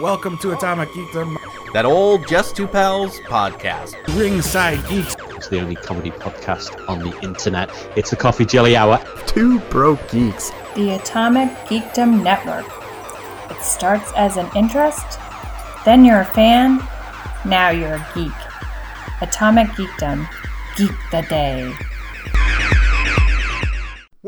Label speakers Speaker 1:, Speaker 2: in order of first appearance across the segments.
Speaker 1: Welcome to Atomic Geekdom,
Speaker 2: That old Just Two Pals podcast.
Speaker 1: Ringside Geeks.
Speaker 3: It's the only comedy podcast on the internet. It's the Coffee Jelly Hour.
Speaker 4: Two broke geeks.
Speaker 5: The Atomic Geekdom Network. It starts as an interest, then you're a fan, now you're a geek. Atomic Geekdom. Geek the Day.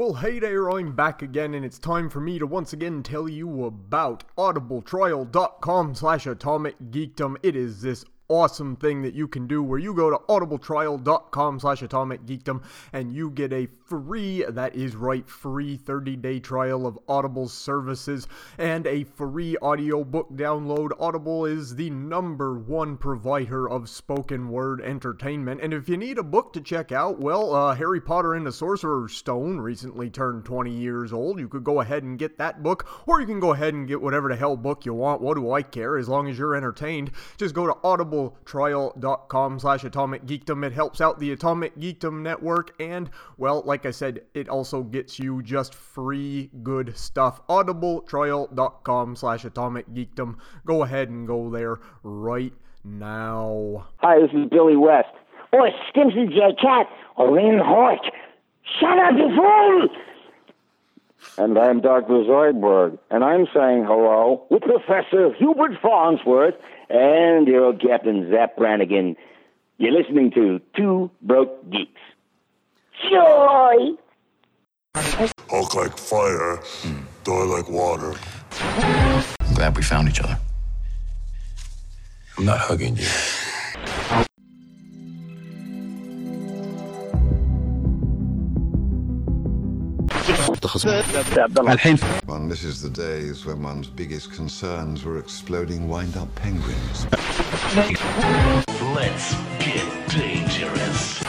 Speaker 4: Well, hey there, I'm back again, and it's time for me to once again tell you about audibletrial.com slash atomic geekdom. It is this awesome thing that you can do where you go to audibletrial.com slash atomic geekdom and you get a free that is right free 30 day trial of audible services and a free audiobook download. Audible is the number one provider of spoken word entertainment. And if you need a book to check out well uh, harry potter and the sorcerer's stone recently turned 20 years old. You could go ahead and get that book or you can go ahead and get whatever the hell book you want. What do i care? As long as you're entertained just go to audible audibletrial.com slash atomic geekdom it helps out the atomic geekdom network and well like i said it also gets you just free good stuff audibletrial.com slash atomic geekdom go ahead and go there right now
Speaker 6: Hi, this is Billy West. Or Stimpson J. Cat. Or Ren Höek. Shut up, you fool! And I'm Dr. Zoidberg, and I'm saying hello with Professor Hubert Farnsworth and your old Captain Zapp Brannigan. You're listening to Two Broke Geeks. Joy!
Speaker 7: Hulk like fire, die like water.
Speaker 8: I'm Glad we found each other.
Speaker 7: I'm not hugging you.
Speaker 3: الحين
Speaker 9: This is the days when one's biggest concerns were exploding wind-up penguins.
Speaker 7: Let's get dangerous.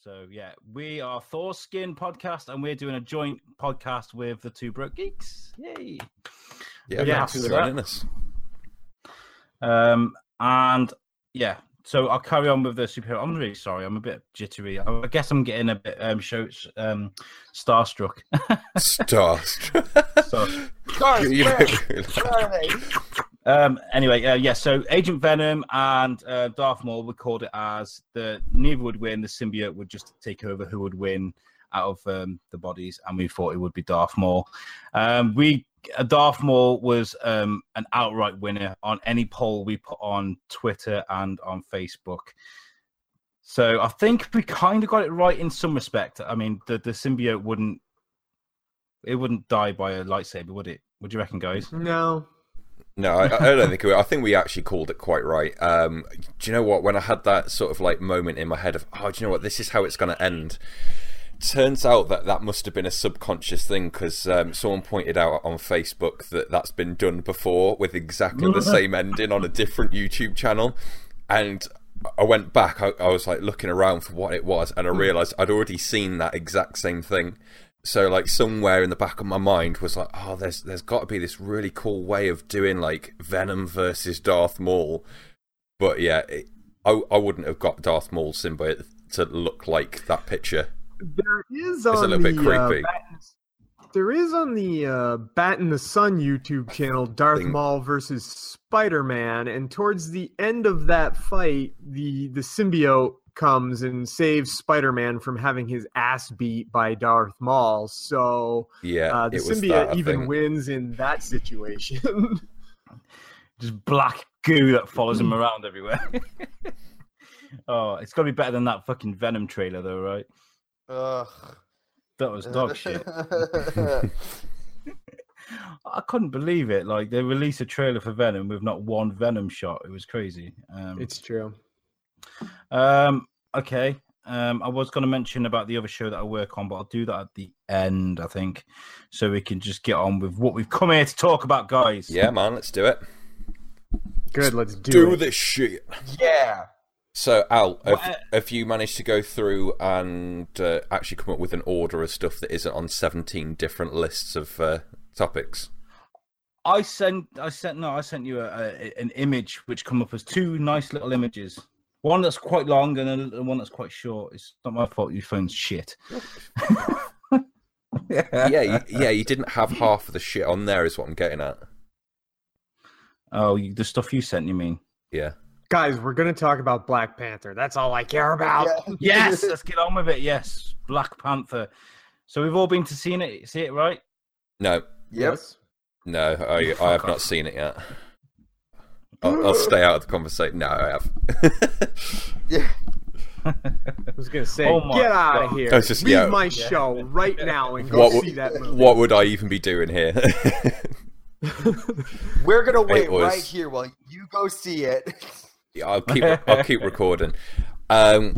Speaker 2: So yeah, we are Thors-Kin podcast, and we're doing a joint podcast with the two broke geeks. Yay!
Speaker 1: Yeah,
Speaker 2: yeah,
Speaker 1: happy.
Speaker 2: Um, and yeah, so I'll carry on with the superhero. I'm really sorry, I'm a bit jittery. I I guess I'm getting a bit um, show um, starstruck.
Speaker 1: Starstruck.
Speaker 2: so, Um. Anyway, uh, yeah. So Agent Venom and uh, Darth Maul would called it as the neither would win. The symbiote would just take over. Who would win out of um, the bodies? And we thought it would be Darth Maul. Um. We Darth Maul was um an outright winner on any poll we put on Twitter and on Facebook. So I think we kind of got it right in some respect. I mean, the the symbiote wouldn't it wouldn't die by a lightsaber, would it? What do you reckon, guys?
Speaker 4: no
Speaker 1: No, I, I don't think we. I think we actually called it quite right. Um, do you know what? When I had that sort of like moment in my head of, oh, do you know what? This is how it's going to end. Turns out that that must have been a subconscious thing because um, someone pointed out on Facebook that that's been done before with exactly the same ending on a different YouTube channel, and I went back. I, I was like looking around for what it was, and I realized I'd already seen that exact same thing. So like somewhere in the back of my mind was like, oh, there's there's got to be this really cool way of doing like Venom versus Darth Maul, but yeah, it, I I wouldn't have got Darth Maul's symbiote to look like that picture.
Speaker 4: There is
Speaker 1: It's a
Speaker 4: on
Speaker 1: little bit
Speaker 4: the, uh,
Speaker 1: creepy.
Speaker 4: There is on the uh, Bat in the Sun YouTube channel Darth
Speaker 1: Thing.
Speaker 4: Maul versus Spider Man, and towards the end of that fight, the the symbiote comes and saves Spider Man from having his ass beat by Darth Maul. So
Speaker 1: Yeah,
Speaker 4: uh, the symbiote
Speaker 1: that,
Speaker 4: even
Speaker 1: think.
Speaker 4: wins in that situation.
Speaker 2: just black goo that follows him around everywhere. oh, it's got to be better than that fucking Venom trailer, though, right? That was dog shit. I couldn't believe it. Like they released a trailer for Venom with not one Venom shot. It was crazy. Um,
Speaker 4: it's true.
Speaker 2: um okay. Um, I was going to mention about the other show that I work on, but I'll do that at the end, I think, so we can just get on with what we've come here to talk about, guys.
Speaker 1: Yeah, man, let's do it.
Speaker 4: Good, let's do,
Speaker 1: Do
Speaker 4: it.
Speaker 1: this shit.
Speaker 2: Yeah.
Speaker 1: So, Al, have,
Speaker 2: uh,
Speaker 1: have you managed to go through and uh, actually come up with an order of stuff that isn't on 17 different lists of uh, topics?
Speaker 2: I sent, I sent, no, I sent you a, a, an image which come up as two nice little images. One that's quite long and then one that's quite short. It's not my fault. Your phone's shit.
Speaker 1: yeah, you, yeah, you didn't have half of the shit on there, is what I'm getting at.
Speaker 2: Oh, you, the stuff you sent, you mean?
Speaker 1: Yeah.
Speaker 4: Guys, we're gonna talk about Black Panther. That's all I care about.
Speaker 2: Yes, let's get on with it. Yes, Black Panther. So we've all been to see it. See it, right?
Speaker 1: No,
Speaker 4: Yes.
Speaker 1: no, I, I have not seen it yet. I'll, I'll stay out of the conversation. No, I have.
Speaker 10: Yeah.
Speaker 4: I was gonna say,
Speaker 2: Oh
Speaker 4: get out of here.
Speaker 1: I was just-
Speaker 4: Leave
Speaker 1: yeah.
Speaker 4: my show right now and go
Speaker 1: what,
Speaker 4: see that movie.
Speaker 1: what would I even be doing here?
Speaker 10: We're gonna wait
Speaker 1: was-
Speaker 10: right here while you go see it.
Speaker 1: Yeah, I'll keep I'll keep recording. Um,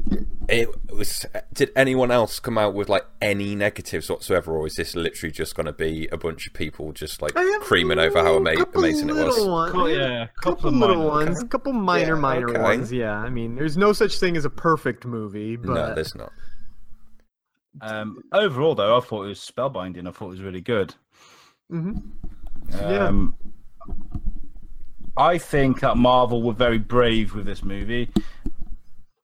Speaker 1: it was. Did anyone else come out with like any negatives whatsoever, or is this literally just going to be a bunch of people just like creaming over how ama- amazing it was?
Speaker 4: Ones,
Speaker 2: Cool, yeah,
Speaker 4: a
Speaker 2: couple
Speaker 4: couple little
Speaker 2: minor-
Speaker 4: ones, a couple minor,
Speaker 10: Yeah,
Speaker 4: minor
Speaker 1: okay.
Speaker 4: ones. Yeah, I mean, there's no such thing as a perfect movie, but
Speaker 1: No, there's not.
Speaker 2: Um, overall, though, I thought it was spellbinding. I thought it was really good.
Speaker 4: Mhm. Yeah.
Speaker 2: I think that Marvel were very brave with this movie,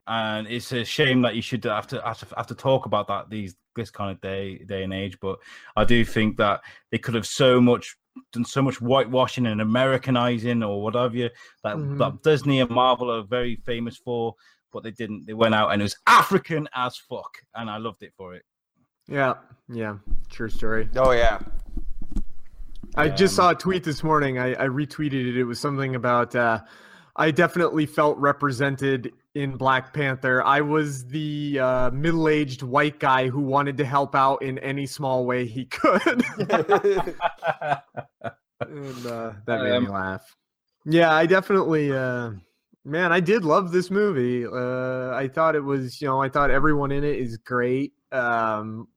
Speaker 2: and it's a shame that you should have to have to, have to talk about that these this kind of day day and age. But I do think that they could have so much done so much whitewashing and Americanizing or whatever you that,
Speaker 4: Mhm.
Speaker 2: that Disney and Marvel are very famous for. But they didn't. They went out and it was African as fuck, and I loved it for it.
Speaker 4: yeah, yeah, true story.
Speaker 10: oh yeah.
Speaker 4: I just
Speaker 2: Um,
Speaker 4: saw a tweet this morning. I, I retweeted it. It was something about uh, I definitely felt represented in Black Panther. I was the uh, middle-aged white guy who wanted to help out in any small way he could. and uh, that made me
Speaker 2: Um,
Speaker 4: laugh. Yeah, I definitely, uh, man, I did love this movie. Uh, I thought it was, you know, I thought everyone in it is great. Um,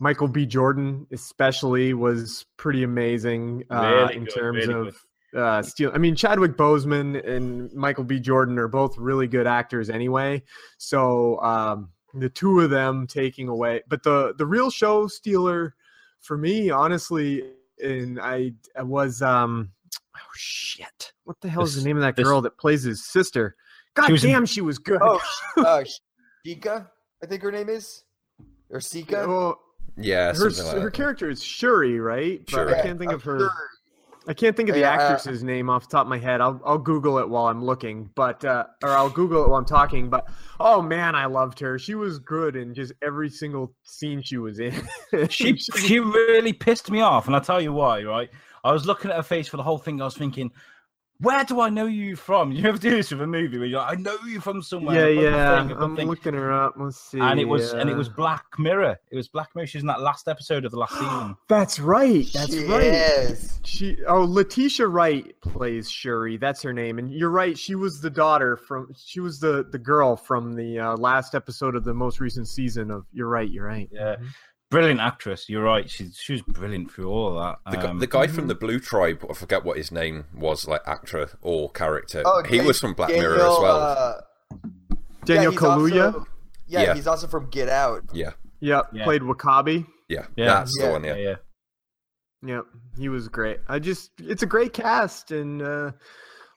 Speaker 4: Michael B. Jordan, especially, was pretty amazing uh, in
Speaker 2: good,
Speaker 4: terms of uh, steel. I mean, Chadwick Boseman and Michael B. Jordan are both really good actors anyway. So um, the two of them taking away, but the the real show stealer for me, honestly, and I, I was um, oh shit, what the hell is the name of that
Speaker 2: this-
Speaker 4: girl that plays his sister? God
Speaker 2: was in-
Speaker 4: damn, she was good.
Speaker 10: Oh, sh- uh, Shika, I think her name is, or Sika.
Speaker 4: Oh,
Speaker 1: Yeah,
Speaker 4: her
Speaker 1: something like
Speaker 4: her
Speaker 1: that.
Speaker 4: character is Shuri, right? But
Speaker 1: Shuri.
Speaker 4: I can't think of her.
Speaker 10: sure.
Speaker 4: I can't think of the
Speaker 10: Yeah, uh,
Speaker 4: actress's name off the top of my head. I'll I'll Google it while I'm looking, but uh, or I'll Google it while I'm talking. But oh man, I loved her. She was good in just every single scene she was in.
Speaker 2: she she really pissed me off, and I'll tell you why. Right, I was looking at her face for the whole thing. I was thinking, where do I know you from? You ever do this with a movie where you're like, I know you from somewhere.
Speaker 4: yeah,
Speaker 2: I put the
Speaker 4: yeah.
Speaker 2: thing, I put the
Speaker 4: I'm
Speaker 2: thing.
Speaker 4: looking her up. Let's see.
Speaker 2: and it was and it was Black Mirror. It was Black Mirror. She's in that last episode of the last season.
Speaker 4: That's right. That's right.
Speaker 10: Yes.
Speaker 4: She oh Letitia Wright plays Shuri. That's her name. And you're right. She was the daughter from. She was the the girl from the uh, last episode of the most recent season of. You're right. You're right.
Speaker 2: Yeah, brilliant actress. You're right. She she was brilliant through all of that.
Speaker 1: The,
Speaker 2: Um,
Speaker 1: the guy from the Blue Tribe, I forget what his name was, like actor or character.
Speaker 10: Oh,
Speaker 1: he
Speaker 10: Dan-
Speaker 1: was from Black
Speaker 10: Daniel,
Speaker 1: Mirror as well.
Speaker 10: Uh,
Speaker 4: Daniel
Speaker 10: yeah,
Speaker 4: Kaluuya.
Speaker 10: also- yeah,
Speaker 1: Yeah.
Speaker 10: he's also from Get Out.
Speaker 1: yeah,
Speaker 4: Yep.
Speaker 2: Yeah.
Speaker 4: Played W'Kabi.
Speaker 1: yeah,
Speaker 2: yeah,
Speaker 1: that's
Speaker 10: yeah,
Speaker 1: the one. Yeah,
Speaker 2: yeah, yeah.
Speaker 4: Yep, he was great. I just it's a great cast and uh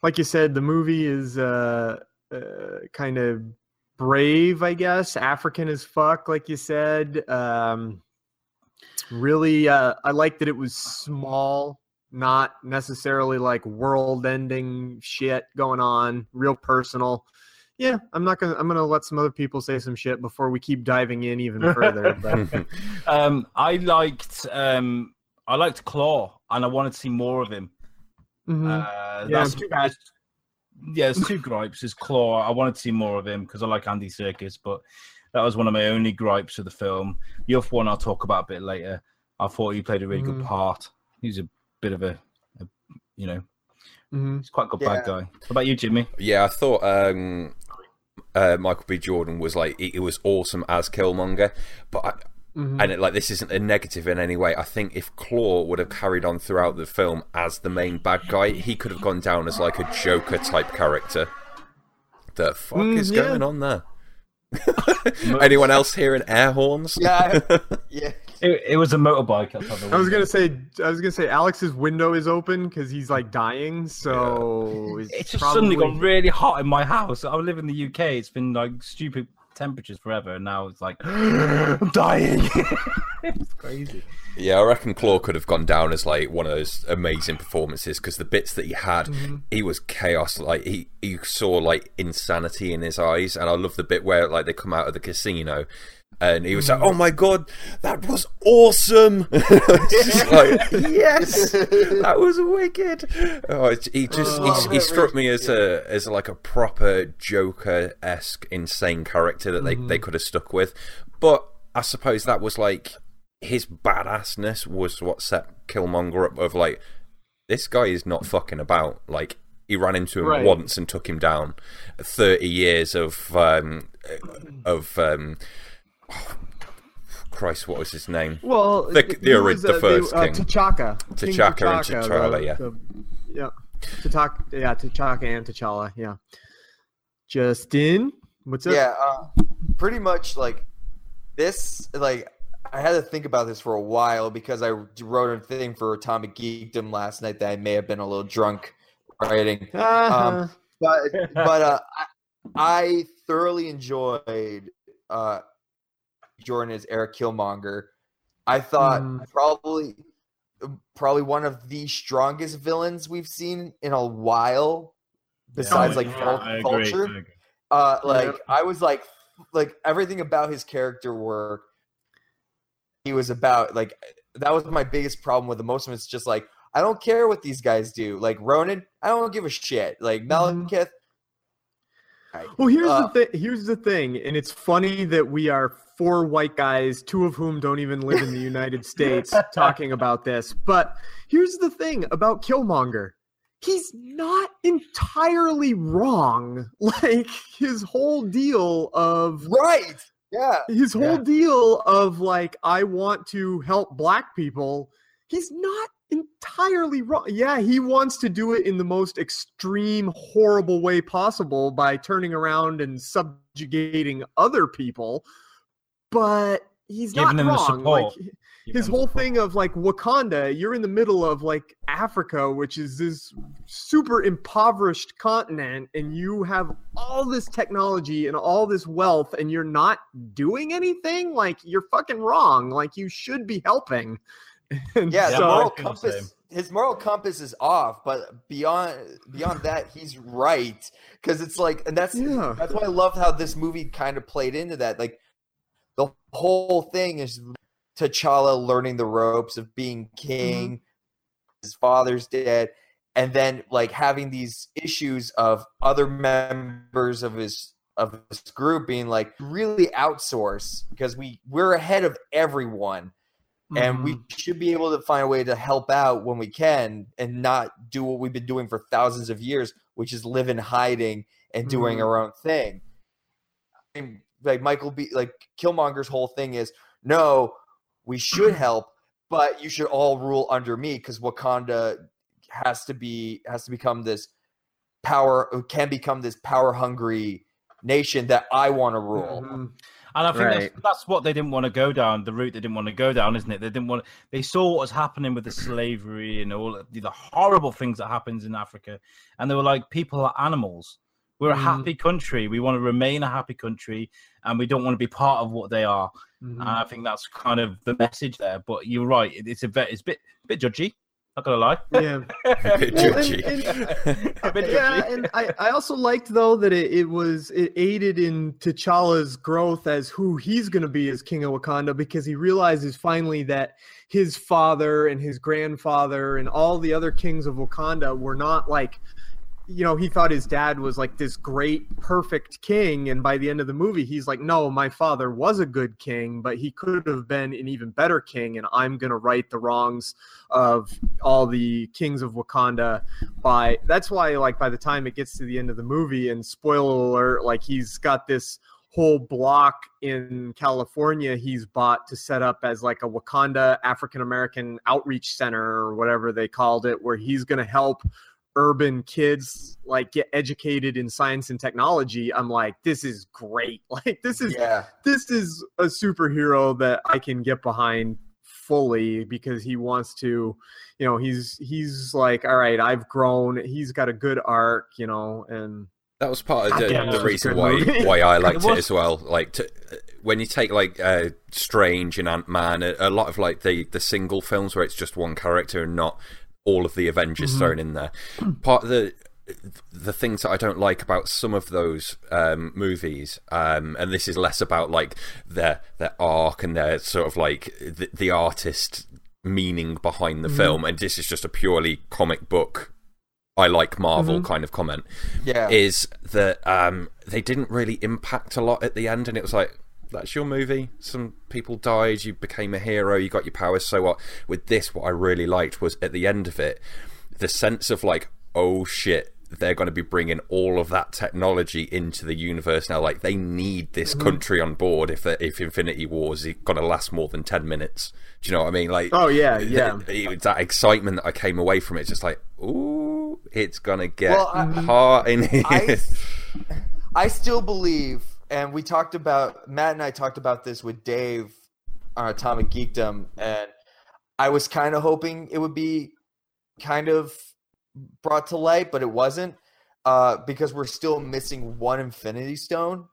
Speaker 4: like you said the movie is uh, uh kind of brave, I guess, African as fuck like you said. Um really uh I like that it was small, not necessarily like world-ending shit going on, real personal. Yeah, I'm not gonna. I'm gonna let some other people say some shit before we keep diving in even further. But
Speaker 2: Um, I liked um, I liked Claw, and I wanted to see more of him.
Speaker 4: Mhm.
Speaker 2: Uh,
Speaker 4: Yeah,
Speaker 2: that's
Speaker 4: too bad.
Speaker 2: Yeah, there's two gripes. Is Claw. I wanted to see more of him because I like Andy Serkis, but that was one of my only gripes of the film. The other one I'll talk about a bit later. I thought he played a really
Speaker 4: Mhm.
Speaker 2: good part. He's a bit of a, a you know,
Speaker 4: Mhm.
Speaker 2: he's quite a good
Speaker 10: Yeah.
Speaker 2: bad guy. What about you, Jimmy?
Speaker 1: Yeah, I thought um, uh, Michael B. Jordan was like it, it was awesome as Killmonger, but I,
Speaker 4: Mhm.
Speaker 1: and it, like this isn't a negative in any way. I think if Claw would have carried on throughout the film as the main bad guy, he could have gone down as like a Joker type character. The fuck
Speaker 4: Mm,
Speaker 1: is
Speaker 4: yeah.
Speaker 1: going on there? Anyone else hearing air horns?
Speaker 10: Yeah, yeah.
Speaker 2: It, it was a motorbike.
Speaker 4: I was gonna say, I was gonna say, Alex's window is open because he's like dying. So it's,
Speaker 2: It's just
Speaker 4: probably...
Speaker 2: suddenly got really hot in my house. I live in the UK. It's been like stupid temperatures forever, and now it's like I'm dying. it's crazy.
Speaker 1: Yeah, I reckon Claw could have gone down as like one of those amazing performances because the bits that he had,
Speaker 2: Mm-hmm.
Speaker 1: he was chaos. Like he, you saw like insanity in his eyes, and I love the bit where like they come out of the casino, and he was like, "Oh my god, that was awesome!" Like, yes, that was wicked. Oh, he just
Speaker 2: Oh.
Speaker 1: he, he struck me as a as like a proper Joker esque insane character that they
Speaker 2: Mm-hmm.
Speaker 1: they could have stuck with, but I suppose that was like his badassness was what set Killmonger up of like this guy is not fucking about like he ran into him
Speaker 4: Right.
Speaker 1: once and took him down 30 years of um of um Christ what was his name
Speaker 4: Well,
Speaker 1: The-
Speaker 4: he
Speaker 1: the
Speaker 4: was,
Speaker 1: the
Speaker 4: uh,
Speaker 1: first
Speaker 4: uh,
Speaker 1: king.
Speaker 4: T'Chaka. King
Speaker 1: T'Chaka and T'Challa,
Speaker 4: the-
Speaker 1: yeah.
Speaker 4: the- yeah. T'Chaka, yeah, T'Chaka and T'Challa, yeah. Justin, what's up?
Speaker 10: Yeah, uh, pretty much like this. Like I had to think about this for a while because I wrote a thing for Atomic Geekdom last night that I may have been a little drunk writing.
Speaker 4: Uh-huh.
Speaker 10: Um, but but uh, I, I thoroughly enjoyed uh, Jordan as Eric Killmonger. I thought
Speaker 4: Mm.
Speaker 10: probably probably one of the strongest villains we've seen in a while, besides like
Speaker 2: Yeah,
Speaker 10: Vul-
Speaker 2: I agree,
Speaker 10: Vulture.
Speaker 2: I agree.
Speaker 10: Uh, like
Speaker 4: Yep.
Speaker 10: I was like, like everything about his character work. He was about like that was my biggest problem with the most of it's just like I don't care what these guys do. Like Ronan, I don't give a shit. Like
Speaker 4: Mhm.
Speaker 10: Malekith,
Speaker 4: Well, here's
Speaker 10: Uh,
Speaker 4: the thing. Here's the thing, and it's funny that we are four white guys, two of whom don't even live in the United States, talking about this. But here's the thing about Killmonger: he's not entirely wrong. Like his whole deal of
Speaker 10: right? Yeah,
Speaker 4: his whole
Speaker 2: Yeah.
Speaker 4: deal of like I want to help black people. He's not entirely wrong. Yeah, he wants to do it in the most extreme, horrible way possible by turning around and subjugating other people. But he's
Speaker 2: Giving
Speaker 4: not
Speaker 2: them
Speaker 4: wrong.
Speaker 2: support.
Speaker 4: Like his
Speaker 2: them
Speaker 4: whole
Speaker 2: support.
Speaker 4: thing of like Wakanda, you're in the middle of like Africa, which is this super impoverished continent, and you have all this technology and all this wealth, and you're not doing anything. Like you're fucking wrong. Like you should be helping. And
Speaker 10: yeah.
Speaker 2: Yeah,
Speaker 10: the moral
Speaker 2: feel the same.
Speaker 10: compass, his moral compass is off. But beyond beyond that, he's right because it's like, and that's
Speaker 4: Yeah.
Speaker 10: that's why I love how this movie kind of played into that. Like the whole thing is T'Challa learning the ropes of being king. His father's dead, and then like having these issues of other members of his of his group being like really outsource because we we're ahead of everyone and we should be able to find a way to help out when we can and not do what we've been doing for thousands of years which is live in hiding and doing
Speaker 4: Mhm.
Speaker 10: our own thing like michael b like killmonger's whole thing is no we should help but you should all rule under me because wakanda has to be has to become this power can become this power hungry nation that i want to rule
Speaker 4: Mhm.
Speaker 2: And I think
Speaker 4: Right.
Speaker 2: that's, that's what they didn't want to go down, the route they didn't want to go down, isn't it? They didn't want. They saw what was happening with the slavery and all the, the horrible things that happens in Africa, and they were like, "People are animals. We're a
Speaker 4: Mhm.
Speaker 2: happy country. We want to remain a happy country, and we don't want to be part of what they are."
Speaker 4: Mhm.
Speaker 2: And I think that's kind of the message there. But you're right; it's a bit, it's a bit, bit judgy. Not gonna lie.
Speaker 4: Yeah.
Speaker 1: a bit
Speaker 4: Well, and-
Speaker 1: judgy
Speaker 2: A bit
Speaker 4: yeah,
Speaker 2: judgy.
Speaker 4: and I, I also liked though that it, it was it aided in T'Challa's growth as who he's gonna be as King of Wakanda because he realizes finally that his father and his grandfather and all the other kings of Wakanda were not like you know, he thought his dad was like this great, perfect king. And by the end of the movie, he's like, no, my father was a good king, but he could have been an even better king. And I'm going to right the wrongs of all the kings of Wakanda by that's why, like, by the time it gets to the end of the movie, and spoiler alert, like, he's got this whole block in California he's bought to set up as like a Wakanda African American outreach center or whatever they called it, where he's going to help urban kids like get educated in science and technology i'm like this is great like this is
Speaker 10: yeah
Speaker 4: this is a superhero that i can get behind fully because he wants to you know he's he's like all right i've grown he's got a good arc you know and
Speaker 1: That was part of the, the
Speaker 4: that was a
Speaker 1: reason why
Speaker 4: movie.
Speaker 1: why I liked
Speaker 2: It
Speaker 1: it, as well. Like to, when you take like uh, Strange and Ant Man, a, a lot of like the the single films where it's just one character and not all of the Avengers
Speaker 4: Mm-hmm.
Speaker 1: thrown in there. Part of the the things that I don't like about some of those um, movies, um, and this is less about like their their arc and their sort of like the, the artist meaning behind
Speaker 4: Mm-hmm.
Speaker 1: the film, and this is just a purely comic book. I like Marvel
Speaker 4: Mm-hmm.
Speaker 1: kind of comment
Speaker 10: Yeah.
Speaker 1: is that um, they didn't really impact a lot at the end, and it was like, that's your movie. Some people died, you became a hero, you got your powers, so what? With this, what I really liked was at the end of it, the sense of like, oh shit, they're going to be bringing all of that technology into the universe now. Like, they need this
Speaker 4: Mm-hmm.
Speaker 1: country on board if if Infinity Wars is going to last more than 10 minutes. Do you know what I mean? Like,
Speaker 4: Oh, yeah, yeah.
Speaker 1: th- th- that excitement that I came away from it, it's just like, ooh, it's going to get
Speaker 10: Well, I-
Speaker 1: hot in here.
Speaker 10: I, I still believe, and we talked about Matt and I talked about this with Dave on Atomic Geekdom, and I was kind of hoping it would be kind of brought to light, but it wasn't, uh, because we're still missing one Infinity Stone,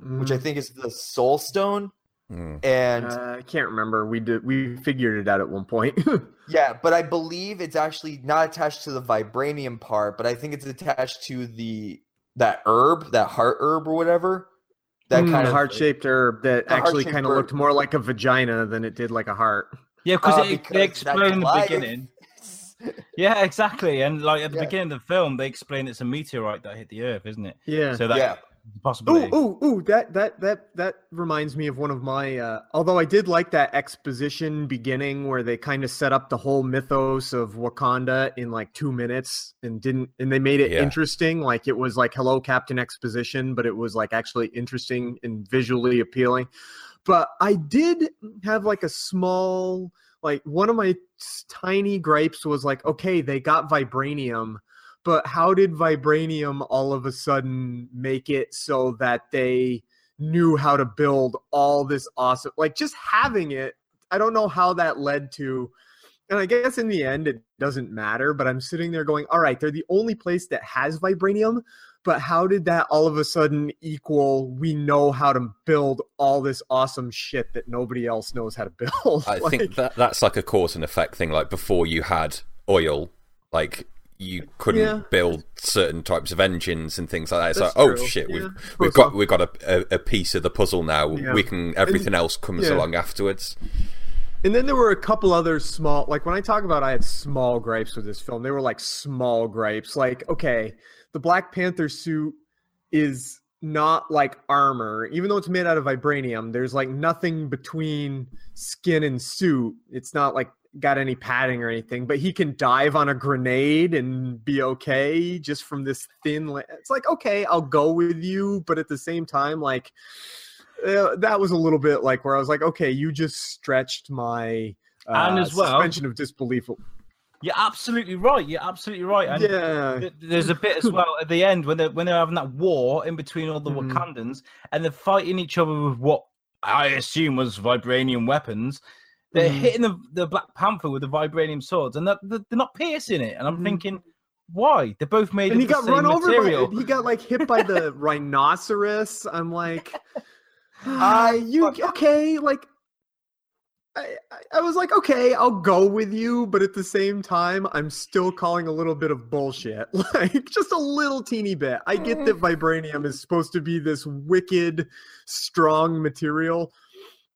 Speaker 10: which I think is the Soul Stone,
Speaker 1: Hmm.
Speaker 10: and
Speaker 4: Uh, I can't remember. We did. We figured it out at one point.
Speaker 10: Yeah, but I believe it's actually not attached to the vibranium part, but I think it's attached to the that herb, that heart herb or whatever. That
Speaker 4: Mm,
Speaker 10: kind of
Speaker 4: heart shaped herb that actually kind of looked more like a vagina than it did like a heart.
Speaker 2: Yeah, because
Speaker 10: Uh,
Speaker 2: it,
Speaker 10: because
Speaker 2: they explain in the
Speaker 10: life.
Speaker 2: beginning. Yeah, exactly. And like at the
Speaker 10: Yeah.
Speaker 2: beginning of the film, they explain it's a meteorite that hit the Earth, isn't it?
Speaker 4: Yeah.
Speaker 2: So that
Speaker 10: Yeah.
Speaker 2: Possibility.
Speaker 4: Ooh, ooh, ooh! That that that that reminds me of one of my. Uh, although I did like that exposition beginning where they kind of set up the whole mythos of Wakanda in like two minutes and didn't, and they made it
Speaker 1: Yeah.
Speaker 4: interesting. Like it was like "Hello, Captain Exposition," but it was like actually interesting and visually appealing. But I did have like a small, like one of my tiny gripes was like, okay, they got vibranium but how did vibranium all of a sudden make it so that they knew how to build all this awesome like just having it i don't know how that led to and i guess in the end it doesn't matter but i'm sitting there going all right they're the only place that has vibranium but how did that all of a sudden equal we know how to build all this awesome shit that nobody else knows how to build
Speaker 1: I
Speaker 4: Like,
Speaker 1: think that that's like a cause and effect thing. Like before you had oil, like you couldn't
Speaker 4: Yeah.
Speaker 1: build certain types of engines and things like that. It's
Speaker 4: That's
Speaker 1: like, oh shit,
Speaker 4: Yeah,
Speaker 1: we've
Speaker 4: I
Speaker 1: we've got we've got a, a, piece of the puzzle now.
Speaker 4: Yeah.
Speaker 1: We can everything else comes along afterwards.
Speaker 4: And then there were a couple other small, like when I talk about I had small gripes with this film, they were like small gripes. Like, okay, the Black Panther suit is not like armor, even though it's made out of vibranium. There's like nothing between skin and suit. It's not like got any padding or anything, but he can dive on a grenade and be okay just from this thin. La- it's like, okay, I'll go with you, but at the same time, like, uh, that was a little bit like where I was like, okay, you just stretched my uh,
Speaker 2: And as well-
Speaker 4: suspension of disbelief.
Speaker 2: You're absolutely right. You're absolutely right. And
Speaker 4: Yeah.
Speaker 2: th- there's a bit as well at the end when they're when they're having that war in between all the
Speaker 4: Mhm.
Speaker 2: Wakandans and they're fighting each other with what I assume was vibranium weapons. They're
Speaker 4: Mhm.
Speaker 2: hitting the, the Black Panther with the vibranium swords, and they're, they're not piercing it. And I'm
Speaker 4: Mhm.
Speaker 2: thinking, why? They're both made
Speaker 4: And
Speaker 2: of
Speaker 4: he
Speaker 2: the
Speaker 4: got
Speaker 2: same
Speaker 4: run over
Speaker 2: material.
Speaker 4: by he got like hit by the rhinoceros. I'm like,
Speaker 10: I
Speaker 4: ah, you okay? Like, I, I- I was like, okay, I'll go with you, but at the same time, I'm still calling a little bit of bullshit. Like, just a little teeny bit. I get that vibranium is supposed to be this wicked, strong material,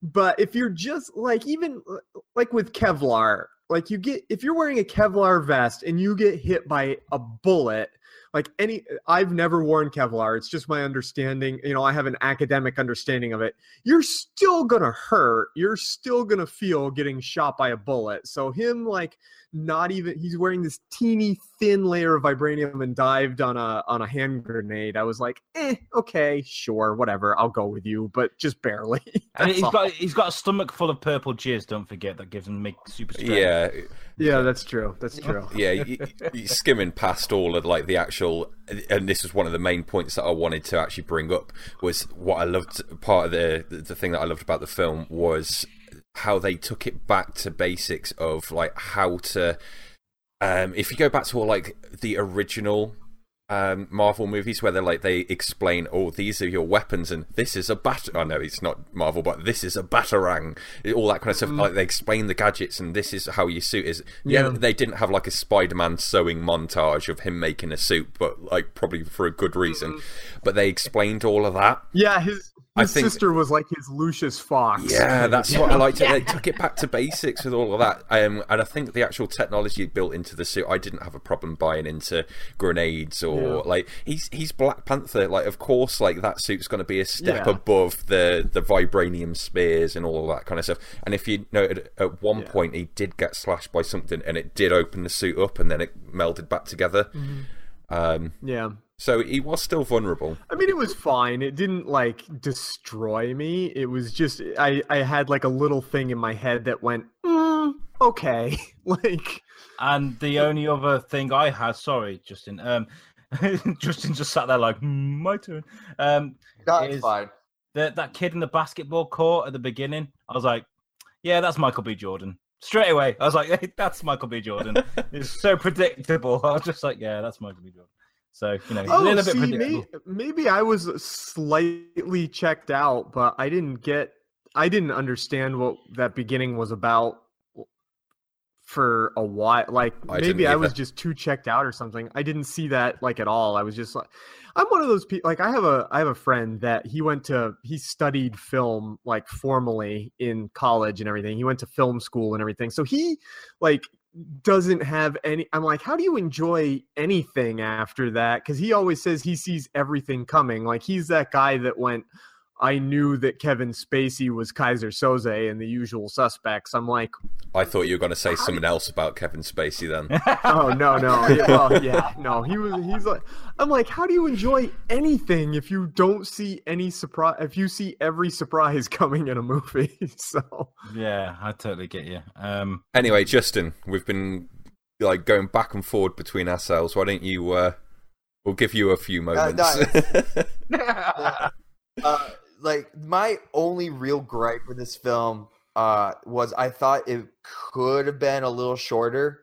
Speaker 4: but if you're just like, even uh, like with Kevlar, like you get, if you're wearing a Kevlar vest and you get hit by a bullet, like any i've never worn kevlar it's just my understanding you know i have an academic understanding of it you're still gonna hurt you're still gonna feel getting shot by a bullet so him like not even he's wearing this teeny thin layer of vibranium and dived on a on a hand grenade i was like eh okay sure whatever i'll go with you but just barely
Speaker 2: and
Speaker 4: That's
Speaker 2: he's
Speaker 4: all.
Speaker 2: got he's got a stomach full of purple jizz. Don't forget that gives him make super strength.
Speaker 1: Yeah,
Speaker 4: yeah that's true that's true
Speaker 1: yeah, you, you skimming past all of like the actual, and this is one of the main points that I wanted to actually bring up was what I loved. Part of the the thing that I loved about the film was how they took it back to basics of like how to. Um, if you go back to all like the original um, Marvel movies where they're like they explain, oh, these are your weapons, and this is a bat. I know it's not Marvel, but this is a batarang. All that kind of stuff. Like they explain the gadgets, and this is how your suit is. Yeah,
Speaker 4: Yeah.
Speaker 1: they didn't have like a Spider-Man sewing montage of him making a suit, but like probably for a good reason. But they explained all of that.
Speaker 4: Yeah, his his
Speaker 1: think-
Speaker 4: sister was like his Lucius Fox.
Speaker 1: Yeah, that's what I liked. It. They took it back to basics with all of that, um, and I think the actual technology built into the suit. I didn't have a problem buying into grenades or
Speaker 4: Yeah.
Speaker 1: like he's he's Black Panther. Like, of course, like that suit's going to be a step
Speaker 4: Yeah.
Speaker 1: above the the vibranium spears and all of that kind of stuff. And if you noted, at one point he did get slashed by something, and it did open the suit up, and then it melded back together.
Speaker 4: Mm-hmm.
Speaker 1: Um,
Speaker 4: Yeah.
Speaker 1: So he was still vulnerable.
Speaker 4: I mean, it was fine. It didn't like destroy me. It was just I I had like a little thing in my head that went, mm, okay, like
Speaker 2: And the only other thing I had, sorry, Justin. Um, Justin just sat there like, "Hmm, my turn. Um,
Speaker 10: That's
Speaker 2: is
Speaker 10: fine.
Speaker 2: the, that kid in the basketball court at the beginning. I was like, yeah, that's Michael B. Jordan. Straight away, I was like, hey, that's Michael B. Jordan. it's so predictable. I was just like, yeah, that's Michael B. Jordan. So you know, oh, a
Speaker 4: oh,
Speaker 2: little bit
Speaker 4: see,
Speaker 2: predictable.
Speaker 4: may, maybe I was slightly checked out, but I didn't get I didn't understand what that beginning was about for a while. Like
Speaker 1: I
Speaker 4: maybe I was just too checked out or something. I didn't see that like at all. I was just like I'm one of those people like I have a I have a friend that he went to he studied film like formally in college and everything. He went to film school and everything. So he like doesn't have any I'm like how do you enjoy anything after that cuz he always says he sees everything coming. Like he's that guy that went I knew that Kevin Spacey was Keyser Söze and the usual suspects. I'm like,
Speaker 1: I thought you were going to say something else about Kevin Spacey then.
Speaker 4: oh no no yeah, well yeah no he was he's like i'm like how do you enjoy anything if you don't see any surprise if you see every surprise coming in a movie so
Speaker 2: Yeah, I totally get you. Um,
Speaker 1: Anyway, Justin, we've been like going back and forward between ourselves. Why don't you? Uh, we'll give you a few moments.
Speaker 10: uh, like my only real gripe with this film uh, was I thought it could have been a little shorter.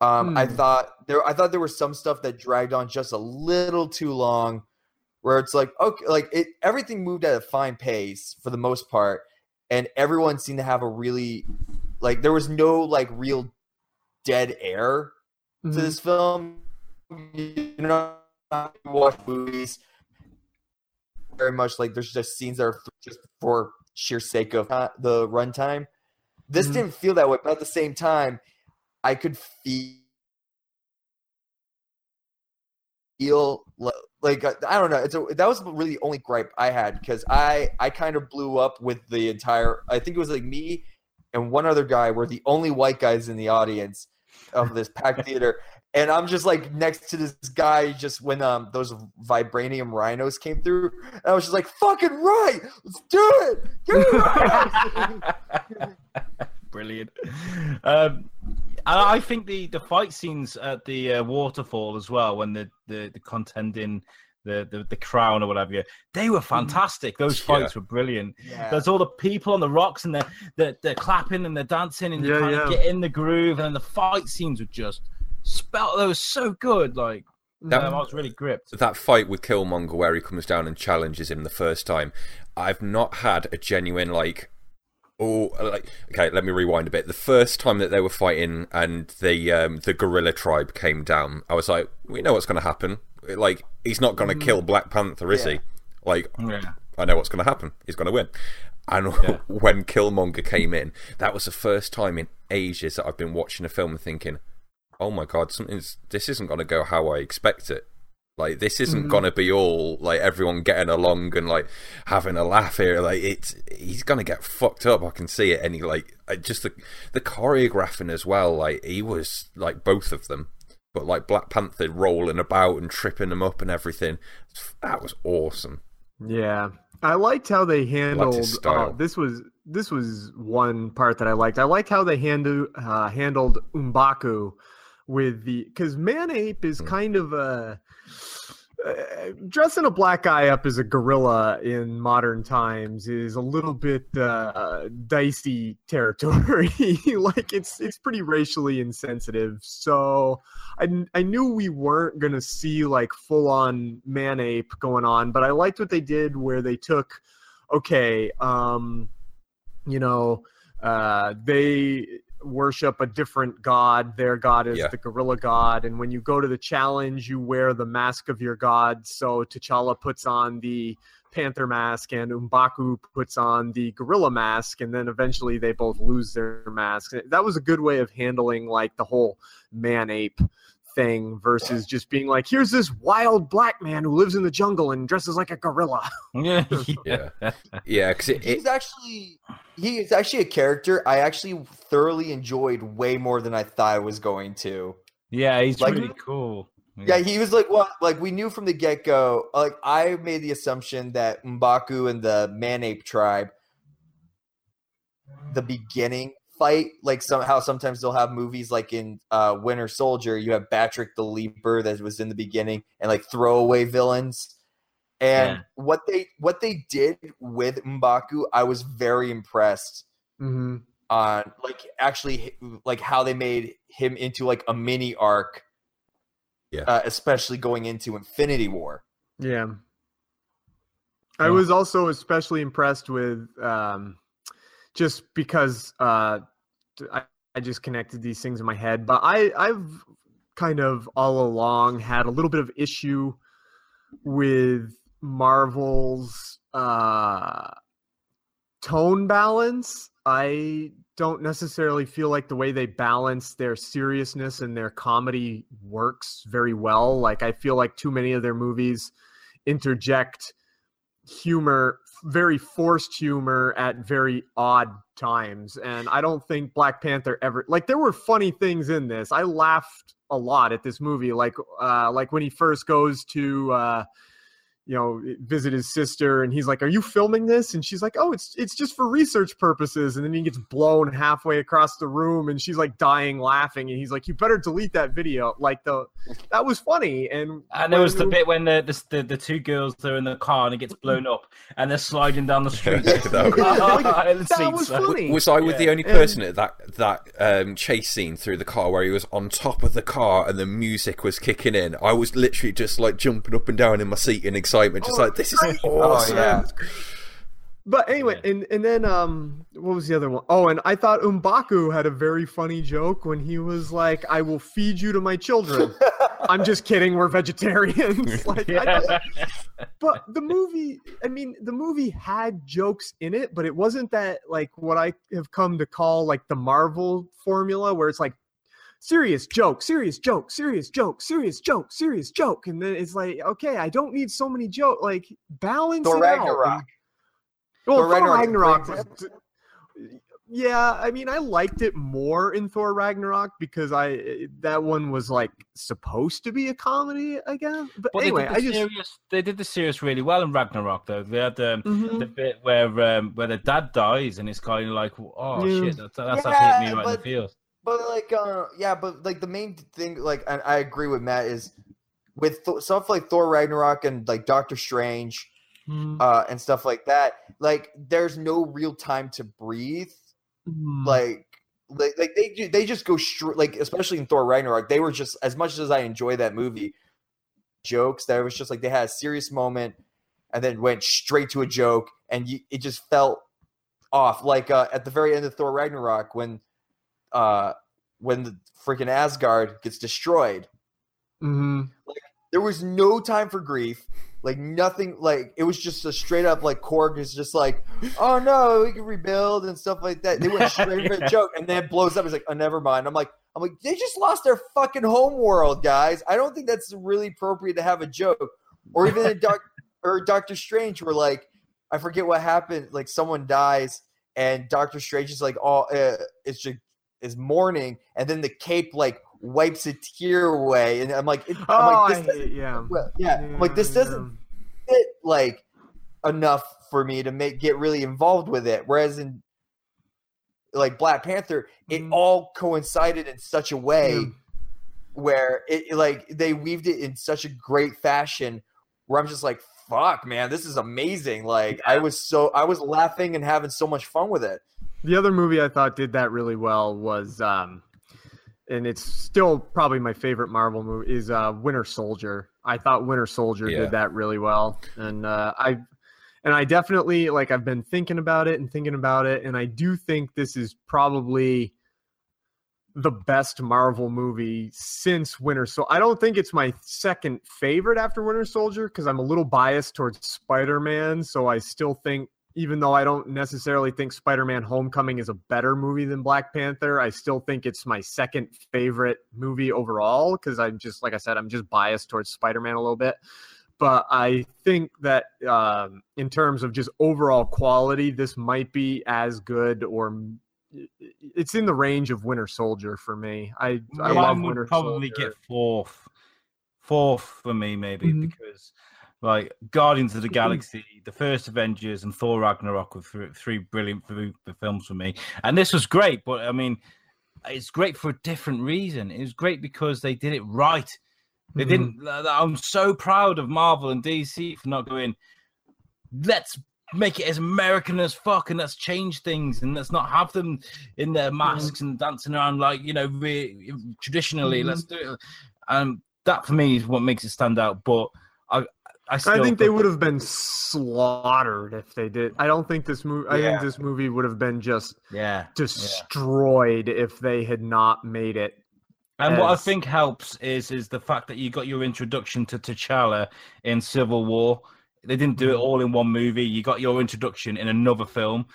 Speaker 10: Um, I
Speaker 4: Hmm.
Speaker 10: thought there, I thought there was some stuff that dragged on just a little too long, where it's like okay, like it, everything moved at a fine pace for the most part, and everyone seemed to have a really, like there was no like real dead air
Speaker 4: Mhm.
Speaker 10: to this film. You know, you watch movies very much like there's just scenes that are just for sheer sake of the runtime. This
Speaker 4: Mhm.
Speaker 10: didn't feel that way, but at the same time, I could feel feel like uh, I don't know. It's a, that was really the only gripe I had because I I kind of blew up with the entire. I think it was like me and one other guy were the only white guys in the audience of this packed theater. And I'm just like next to this guy just when um those vibranium rhinos came through. And I was just like, fucking right, let's do it. Give me rhinos."
Speaker 2: Brilliant. Um, and I think the, the fight scenes at the uh, waterfall as well, when the, the, the contending the, the the crown or whatever, they were fantastic. Those fights were brilliant.
Speaker 10: Yeah.
Speaker 2: There's all the people on the rocks and they're, they're, they're clapping and they're dancing and you
Speaker 4: Yeah,
Speaker 2: kind
Speaker 4: yeah.
Speaker 2: of get in the groove. And then the fight scenes were just spelt. that was so good. Like,
Speaker 1: That-
Speaker 2: um, I was really gripped.
Speaker 1: that fight with Killmonger where he comes down and challenges him the first time, I've not had a genuine like. Oh, like okay. Let me rewind a bit. The first time that they were fighting and the um, the gorilla tribe came down, I was like, we know what's going to happen. Like he's not going to kill Black Panther, is he? Like
Speaker 2: Yeah.
Speaker 1: I know what's going to happen. He's going to win. And when Killmonger came in, that was the first time in ages that I've been watching a film and thinking, "Oh my god, something's this isn't going to go how I expect it." Like this isn't
Speaker 4: Mhm.
Speaker 1: going to be all like everyone getting along and like having a laugh here. Like it's he's going to get fucked up. I can see it. And he like just the the choreographing as well. Like he was like both of them, but like Black Panther rolling about and tripping them up and everything. That was awesome.
Speaker 4: Yeah, I liked how they handled. Uh, this was this was one part that I liked. I liked how they handled uh, handled Mbaku with the because Man Ape
Speaker 1: Hmm.
Speaker 4: is kind of a uh, dressing a black guy up as a gorilla in modern times is a little bit uh, dicey territory. like it's it's pretty racially insensitive. So I I knew we weren't gonna see like full on man ape going on, but I liked what they did where they took okay, um, you know, uh, they worship a different god. Their god is
Speaker 1: Yeah.
Speaker 4: the gorilla god. And when you go to the challenge, you wear the mask of your god. So T'Challa puts on the panther mask and Mbaku puts on the gorilla mask. And then eventually they both lose their masks. That was a good way of handling like the whole man ape thing versus just being like, here's this wild black man who lives in the jungle and dresses like a gorilla.
Speaker 2: Yeah,
Speaker 1: Yeah. Yeah, because it, it
Speaker 10: He's actually he is actually a character I actually thoroughly enjoyed way more than I thought I was going to.
Speaker 2: yeah, he's
Speaker 10: Like-
Speaker 2: really cool.
Speaker 10: Yeah, he was like what like we knew from the get go. Like I made the assumption that Mbaku and the Man Ape tribe, the beginning fight, like somehow sometimes they'll have movies like in uh, Winter Soldier, you have Batroc the Leaper that was in the beginning, and like throwaway villains. And
Speaker 2: Yeah.
Speaker 10: what they what they did with Mbaku, I was very impressed
Speaker 4: Mm-hmm.
Speaker 10: on like actually like how they made him into like a mini arc
Speaker 1: Yeah.
Speaker 10: uh, especially going into infinity war
Speaker 4: Yeah. I was also especially impressed with um, just because uh, I, I just connected these things in my head, but I, I've kind of all along had a little bit of issue with Marvel's uh, tone balance. I don't necessarily feel like the way they balance their seriousness and their comedy works very well. Like I feel like too many of their movies interject humor, very forced humor at very odd times. And I don't think Black Panther ever like there were funny things in this. I laughed a lot at this movie. Like uh like when he first goes to uh you know visit his sister and he's like are you filming this and she's like oh it's it's just for research purposes and then he gets blown halfway across the room and she's like dying laughing and he's like you better delete that video like the that was funny and
Speaker 2: And there was the bit when the, the the the two girls are in the car and it gets blown up and they're sliding down the street.
Speaker 1: That
Speaker 4: was-
Speaker 2: And
Speaker 4: that was funny.
Speaker 1: Was I with the
Speaker 2: Yeah.
Speaker 1: only
Speaker 4: And-
Speaker 1: person at that that um, chase scene through the car where he was on top of the car and the music was kicking in? I was literally just like jumping up and down in my seat in excitement, just
Speaker 4: Oh,
Speaker 1: like this is
Speaker 4: great.
Speaker 1: awesome.
Speaker 10: yeah.
Speaker 4: But anyway, and and then um, what was the other one? Oh, and I thought Mbaku had a very funny joke when he was like, "I will feed you to my children." I'm just kidding. We're vegetarians. like, I thought- but the movie, I mean, the movie had jokes in it, but it wasn't that like what I have come to call like the Marvel formula, where it's like serious joke, serious joke, serious joke, serious joke, serious joke, and then it's like, okay, I don't need so many joke. Like balance
Speaker 10: Thor
Speaker 4: it out.
Speaker 10: Ragnarok.
Speaker 4: Well,
Speaker 10: Thor
Speaker 4: Thor
Speaker 10: Ragnarok
Speaker 4: Ragnarok.
Speaker 10: is a great
Speaker 4: was- yeah, I mean, I liked it more in Thor Ragnarok because I that one was like supposed to be a comedy, I guess. But,
Speaker 2: But
Speaker 4: anyway, I
Speaker 2: the
Speaker 4: just
Speaker 2: serious, they did the serious really well in Ragnarok though. They had um,
Speaker 4: Mhm.
Speaker 2: the bit where um, where the dad dies and it's kind of like, oh
Speaker 4: Yeah.
Speaker 2: shit, that's that's
Speaker 10: Yeah,
Speaker 2: actually hit me right in the feels.
Speaker 10: But like uh yeah but like the main thing like and i agree with matt is with Th- stuff like thor ragnarok and like doctor strange
Speaker 4: Mhm.
Speaker 10: uh and stuff like that like there's no real time to breathe
Speaker 4: Mhm.
Speaker 10: like like, like they they just go straight like especially in Thor Ragnarok they were just as much as I enjoy that movie jokes that it was just like they had a serious moment and then went straight to a joke and you, it just felt off like uh, at the very end of Thor Ragnarok when uh when the freaking Asgard gets destroyed.
Speaker 4: Mhm.
Speaker 10: there was no time for grief. Like nothing like it was just a straight up like Korg is just like oh no we can rebuild and stuff like that. They went straight for the
Speaker 2: Yeah.
Speaker 10: joke and then it blows up. It's like oh never mind. I'm like i'm like they just lost their fucking home world guys. I don't think that's really appropriate to have a joke. Or even in doc or doctor strange where like i forget what happened like someone dies and doctor strange is like oh uh, it's just is mourning and then the cape like wipes a tear away and i'm like it,
Speaker 4: Oh,
Speaker 10: i'm
Speaker 4: I
Speaker 10: like this
Speaker 4: hate-
Speaker 10: doesn't
Speaker 4: yeah.
Speaker 10: well, yeah, I'm like this
Speaker 4: Yeah,
Speaker 10: doesn't fit like enough for me to make get really involved with it. Whereas in like Black Panther, it
Speaker 4: Mhm.
Speaker 10: all coincided in such a way
Speaker 4: Yeah.
Speaker 10: where it, like they weaved it in such a great fashion where I'm just like, fuck, man, this is amazing. Like I was so I was laughing and having so much fun with it.
Speaker 4: The other movie I thought did that really well was, um, and it's still probably my favorite Marvel movie is uh, Winter Soldier. I thought Winter Soldier
Speaker 1: Yeah.
Speaker 4: did that really well, and uh, I and I definitely like I've been thinking about it and thinking about it, and I do think this is probably the best Marvel movie since Winter Soldier. I don't think it's my second favorite after Winter Soldier because I'm a little biased towards Spider Man. So I still think, even though I don't necessarily think Spider Man Homecoming is a better movie than Black Panther, I still think it's my second favorite movie overall because I'm just, like I said, I'm just biased towards Spider Man a little bit. But I think that um, in terms of just overall quality, this might be as good or it's in the range of Winter Soldier for me. I I love
Speaker 2: would
Speaker 4: Winter
Speaker 2: probably
Speaker 4: Soldier.
Speaker 2: get fourth, fourth for me maybe
Speaker 4: Mhm.
Speaker 2: because like Guardians of the Galaxy, the first Avengers, and Thor Ragnarok were three, three brilliant films for me, and this was great. But I mean, it's great for a different reason. It was great because they did it right. They
Speaker 4: Mhm.
Speaker 2: didn't. I'm so proud of Marvel and DC for not going. Let's make it as American as fuck, and let's change things, and let's not have them in their masks and dancing around like you know re- traditionally.
Speaker 4: Mhm.
Speaker 2: Let's do it. Um, that for me is what makes it stand out. But I, I, still
Speaker 4: I think they would have been slaughtered if they did. I don't think this movie. I think this movie would have been just
Speaker 2: Yeah,
Speaker 4: destroyed if they had not made it.
Speaker 2: And what I think helps is is the fact that you got your introduction to T'Challa in Civil War. They didn't do it
Speaker 4: Mm-hmm.
Speaker 2: all in one movie. You got your introduction in another film.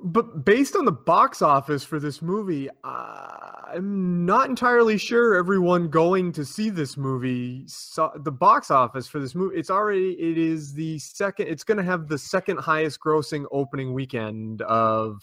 Speaker 4: But based on the box office for this movie, uh, I'm not entirely sure everyone going to see this movie saw the box office for this movie. It's already it is the second. It's going to have the second highest grossing opening weekend of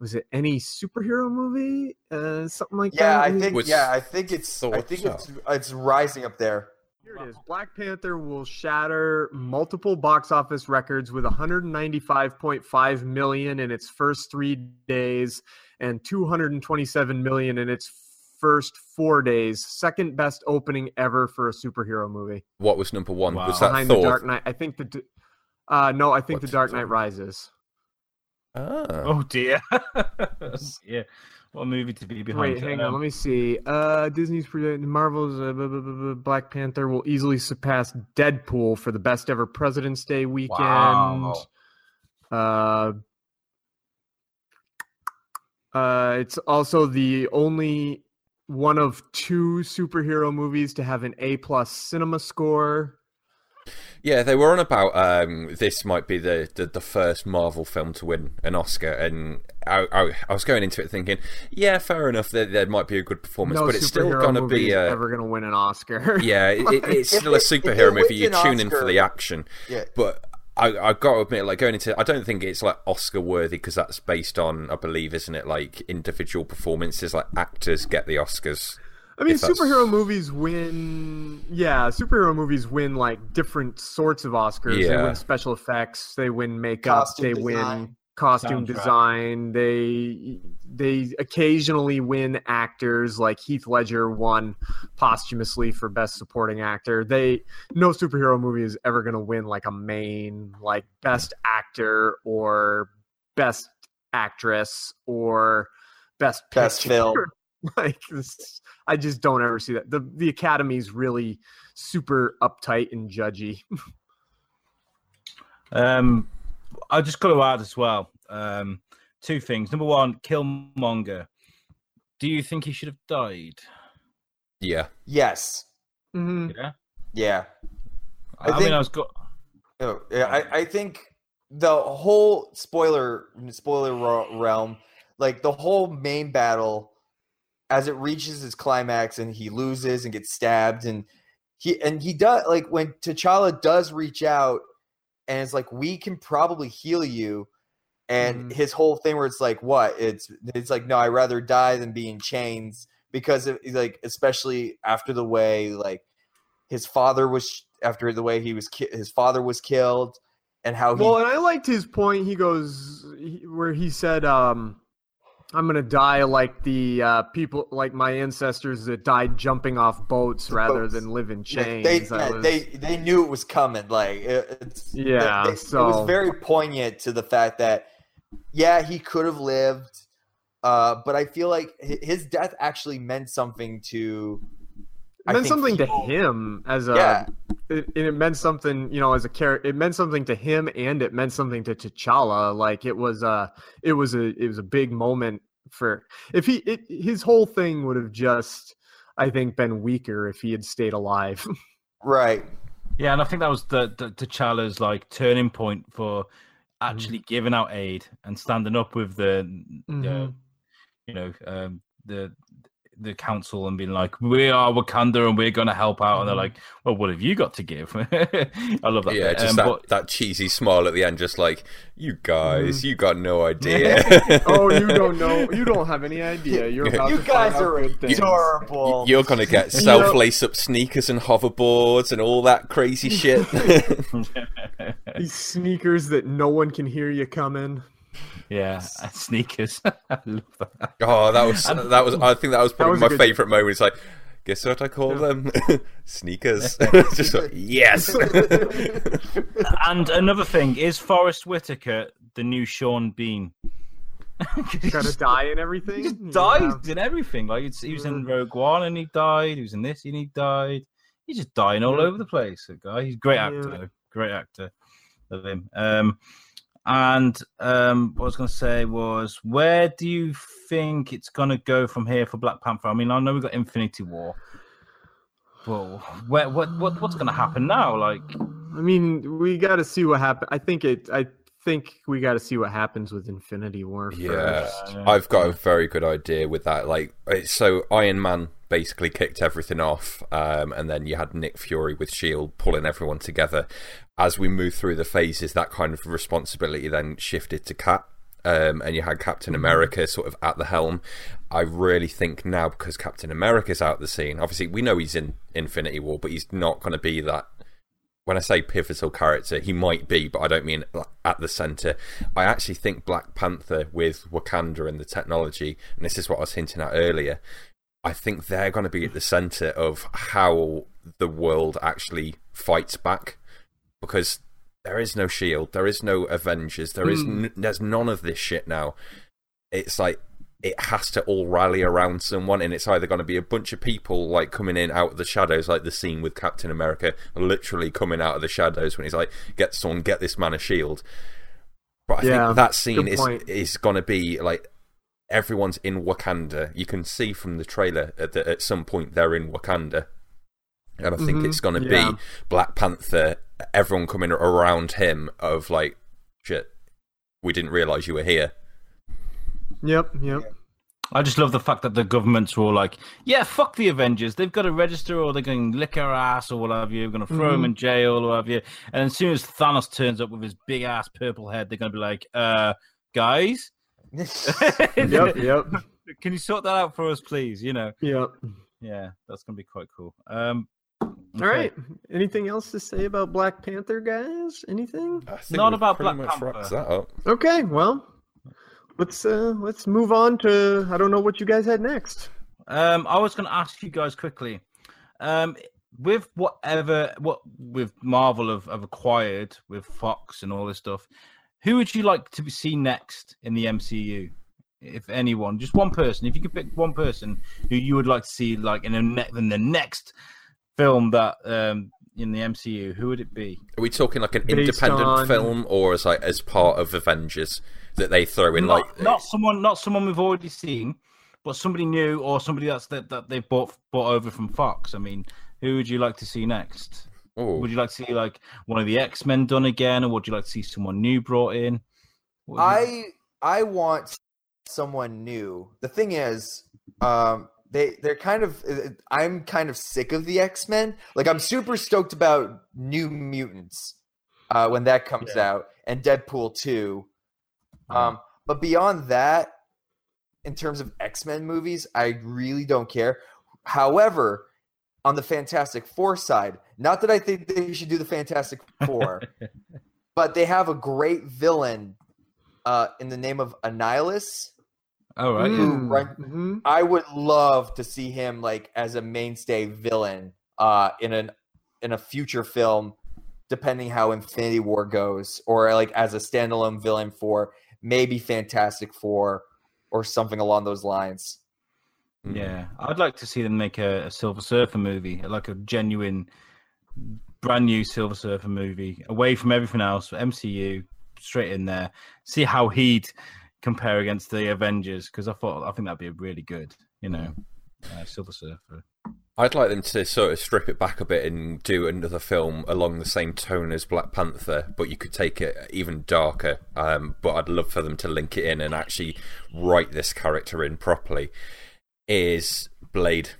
Speaker 4: was it any superhero movie? Uh, something like
Speaker 10: Yeah,
Speaker 4: that.
Speaker 10: I think
Speaker 1: Which
Speaker 10: yeah, I think it's I think
Speaker 1: so.
Speaker 10: it's it's rising up there.
Speaker 4: Here it is. Black Panther will shatter multiple box office records with 195.5 million in its first three days and 227 million in its first four days. Second best opening ever for a superhero movie.
Speaker 1: What was number one?
Speaker 2: Wow.
Speaker 1: Was that
Speaker 4: Behind
Speaker 1: Thor?
Speaker 4: the Dark Knight. I think the. Uh, no, I think
Speaker 1: What's
Speaker 4: the Dark
Speaker 1: Thor?
Speaker 4: Knight Rises.
Speaker 1: Ah.
Speaker 2: Oh dear. yeah. What movie to be behind.
Speaker 4: Wait, hang
Speaker 2: Um,
Speaker 4: on. Let me see. Uh, Disney's project- Marvel's uh, blah, blah, blah, blah, Black Panther will easily surpass Deadpool for the best ever President's Day weekend.
Speaker 2: Wow.
Speaker 4: Uh, uh, it's also the only one of two superhero movies to have an A plus cinema score.
Speaker 1: Yeah, they were on about um, this might be the, the, the first Marvel film to win an Oscar, and I, I, I was going into it thinking, yeah, fair enough, there, there might be a good performance,
Speaker 4: No
Speaker 1: but it's still going to be a
Speaker 4: ever going to win an Oscar.
Speaker 1: yeah, it, it- it's still a
Speaker 10: it- if it
Speaker 1: superhero movie.
Speaker 10: You
Speaker 1: tune
Speaker 10: an
Speaker 1: tuning for the action,
Speaker 10: Yeah.
Speaker 1: but I I got to admit, like going into, I don't think it's like Oscar worthy because that's based on, I believe, isn't it, like individual performances, like actors get the Oscars.
Speaker 4: I mean,
Speaker 1: if that's-
Speaker 4: superhero movies win. Yeah, superhero movies win like different sorts of Oscars. They win special effects. They win makeup.
Speaker 10: Costume
Speaker 4: they
Speaker 10: design.
Speaker 4: win costume
Speaker 2: Soundtrack.
Speaker 4: design. They they occasionally win actors. Like Heath Ledger won posthumously for best supporting actor. They no superhero movie is ever going to win like a main like best actor or best actress or best
Speaker 10: Best film.
Speaker 4: like this, I just don't ever see that. The the academy's really super uptight and judgy.
Speaker 2: Um, I just got to add as well. Um, two things. Number one, Killmonger. Do you think he should have died?
Speaker 1: Yeah,
Speaker 10: Yes.
Speaker 4: Mm-hmm.
Speaker 2: Yeah.
Speaker 10: Yeah.
Speaker 2: I,
Speaker 10: I
Speaker 2: mean,
Speaker 10: think-
Speaker 2: I was got.
Speaker 10: Oh, yeah, I, I think the whole spoiler spoiler realm, like the whole main battle, as it reaches its climax and he loses and gets stabbed and he and he does like when T'Challa does reach out and it's like we can probably heal you, and
Speaker 4: Mhm.
Speaker 10: his whole thing where it's like what it's it's like no I'd rather die than be in chains because of, like especially after the way like his father was after the way he was ki- his father was killed and how he
Speaker 4: Well, and I liked his point. He goes where he said, um, I'm gonna die like the uh, people, like my ancestors that died jumping off boats rather
Speaker 10: boats.
Speaker 4: than live in chains.
Speaker 10: they, yeah,
Speaker 4: was-
Speaker 10: they they knew it was coming. Like it, it's
Speaker 4: Yeah,
Speaker 10: they- it
Speaker 4: so-
Speaker 10: was very poignant to the fact that yeah, he could have lived, uh, but I feel like his death actually meant something to. I
Speaker 4: it meant
Speaker 10: think
Speaker 4: something
Speaker 10: people-
Speaker 4: to him as a
Speaker 10: Yeah.
Speaker 4: it, and it meant something you know as a character it meant something to him and it meant something to T'Challa like it was a it was a it was a big moment for if he it, his whole thing would have just I think been weaker if he had stayed alive
Speaker 10: Right.
Speaker 2: Yeah, and I think that was the, the T'Challa's like turning point for actually giving out aid and standing up with the, uh,
Speaker 4: Mhm.
Speaker 2: you know, um, the the council and being like, "We are Wakanda and we're going to help out," and they're
Speaker 4: Mhm.
Speaker 2: like, "Well, what have you got to give?" I love that.
Speaker 1: Yeah,
Speaker 2: bit.
Speaker 1: just
Speaker 2: Um,
Speaker 1: that,
Speaker 2: but-
Speaker 1: that cheesy smile at the end, just like, you guys,
Speaker 4: Mhm.
Speaker 1: you got no idea.
Speaker 4: oh you don't know you don't have any idea you're about
Speaker 10: You
Speaker 4: to
Speaker 10: guys are
Speaker 4: good things.
Speaker 10: adorable.
Speaker 1: You're gonna get self lace up sneakers and hoverboards and all that crazy shit.
Speaker 4: these sneakers that no one can hear you coming
Speaker 2: yeah, and sneakers. I love that.
Speaker 1: oh, that was
Speaker 2: And-
Speaker 1: that was. I think that was probably
Speaker 4: was
Speaker 1: my
Speaker 4: good-
Speaker 1: favorite moment. It's like, guess what I call them? Sneakers. just like, yes.
Speaker 2: And another thing is Forest Whitaker the new Sean Bean.
Speaker 4: gotta die and everything
Speaker 2: He just
Speaker 4: Yeah.
Speaker 2: died in everything. Like it's, he was in Rogue One and he died. He was in this and he died. He's just dying all
Speaker 4: Yeah.
Speaker 2: over the place. That guy. He's a great actor.
Speaker 4: Yeah.
Speaker 2: Great actor. Love him. Um, and um, what I was going to say was, where do you think it's going to go from here for Black Panther? I mean, I know we've got Infinity War, but where, what, what, what's going to happen now? Like,
Speaker 4: I mean, we got to see what happens. I think it. I think we got to see what happens with Infinity War.
Speaker 1: Yeah,
Speaker 4: first.
Speaker 1: I've got a very good idea with that. Like, so Iron Man basically kicked everything off, um, and then you had Nick Fury with Shield pulling everyone together. As we move through the phases, that kind of responsibility then shifted to Cap. Um, and you had Captain America sort of at the helm. I really think now because Captain America's out the scene. Obviously, we know he's in Infinity War, but he's not going to be that when I say pivotal character, he might be, but I don't mean at the center. I actually think Black Panther with Wakanda and the technology, and this is what I was hinting at earlier. I think they're going to be at the center of how the world actually fights back, because there is no shield, there is no Avengers, there is
Speaker 4: Mm.
Speaker 1: n- there's none of this shit now. It's like it has to all rally around someone, and it's either going to be a bunch of people like coming in out of the shadows, like the scene with Captain America, literally coming out of the shadows when he's like, "Get someone, get this man a shield." But I
Speaker 4: Yeah,
Speaker 1: think that scene is
Speaker 4: point.
Speaker 1: is going to be like everyone's in Wakanda. You can see from the trailer that at some point they're in Wakanda, and I think
Speaker 4: Mhm,
Speaker 1: it's going to
Speaker 4: yeah.
Speaker 1: be Black Panther. Everyone coming around him of like, shit, we didn't realize you were here.
Speaker 4: Yep. Yep.
Speaker 2: I just love the fact that the governments were all like, "Yeah, fuck the Avengers. They've got to register, or they're going to lick our ass, or what have you. We're going to throw them
Speaker 4: Mhm.
Speaker 2: in jail, or what have you." And as soon as Thanos turns up with his big ass purple head, they're going to be like, "Uh, guys,
Speaker 4: Yep. Yep.
Speaker 2: can you sort that out for us, please?" You know,
Speaker 4: Yep.
Speaker 2: yeah, that's going to be quite cool. Um,
Speaker 4: All right. Anything else to say about Black Panther, guys? Anything?
Speaker 2: Not about Black Panther.
Speaker 1: wrapped that up.
Speaker 4: Okay. Well, let's uh let's move on to I don't know what you guys had next.
Speaker 2: Um, I was going to ask you guys quickly, um, with whatever what with Marvel have, have acquired with Fox and all this stuff, who would you like to be seen next in the MCU? If anyone, just one person. If you could pick one person who you would like to see, like in the ne- in the next film that um in the MCU, who would it be?
Speaker 1: Are we talking like an
Speaker 4: Based
Speaker 1: independent
Speaker 4: on-
Speaker 1: film, or as like as part of Avengers that they throw in?
Speaker 2: not,
Speaker 1: like,
Speaker 2: not someone, not someone we've already seen, but somebody new or somebody that's that, that they've bought bought over from Fox. I mean, who would you like to see next?
Speaker 1: oh,
Speaker 2: Would you like to see like one of the X Men done again, or would you like to see someone new brought in? What would you-
Speaker 10: I I want someone new. The thing is, um, they they're kind of. uh, I'm kind of sick of the X Men. Like I'm super stoked about New Mutants uh, when that comes out and Deadpool two. Um, but beyond that, in terms of X Men movies, I really don't care. However, on the Fantastic Four side, not that I think they should do the Fantastic Four, but they have a great villain uh, in the name of Annihilus.
Speaker 2: Oh right.
Speaker 10: who
Speaker 4: Mm-hmm.
Speaker 10: I would love to see him like as a mainstay villain uh in an in a future film depending how Infinity War goes or like as a standalone villain for maybe Fantastic 4 or something along those lines.
Speaker 1: Mm.
Speaker 2: Yeah, I'd like to see them make a, a Silver Surfer movie, like a genuine, brand new Silver Surfer movie, away from everything else. MCU, straight in there. See how he'd compare against the Avengers, because I thought I think that'd be a really good. You know, uh, Silver Surfer.
Speaker 1: I'd like them to sort of strip it back a bit and do another film along the same tone as Black Panther, but you could take it even darker. Um, but I'd love for them to link it in and actually write this character in properly. Is Blade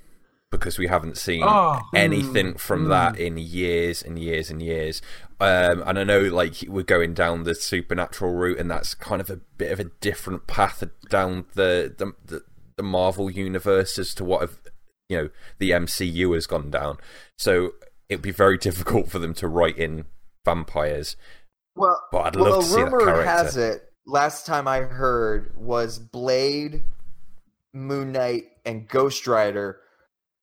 Speaker 1: because we haven't seen
Speaker 2: Oh,
Speaker 1: anything from that in years and years and years. Um, and I know, like, we're going down the supernatural route, and that's kind of a bit of a different path down the the, the, the Marvel universe as to what have, you know the MCU has gone down. So it'd be very difficult for them to write in vampires.
Speaker 10: Well,
Speaker 1: But I'd
Speaker 10: well,
Speaker 1: love
Speaker 10: the
Speaker 1: to see that
Speaker 10: rumor
Speaker 1: character.
Speaker 10: has it. Last time I heard was Blade, Moon Knight, and Ghost Rider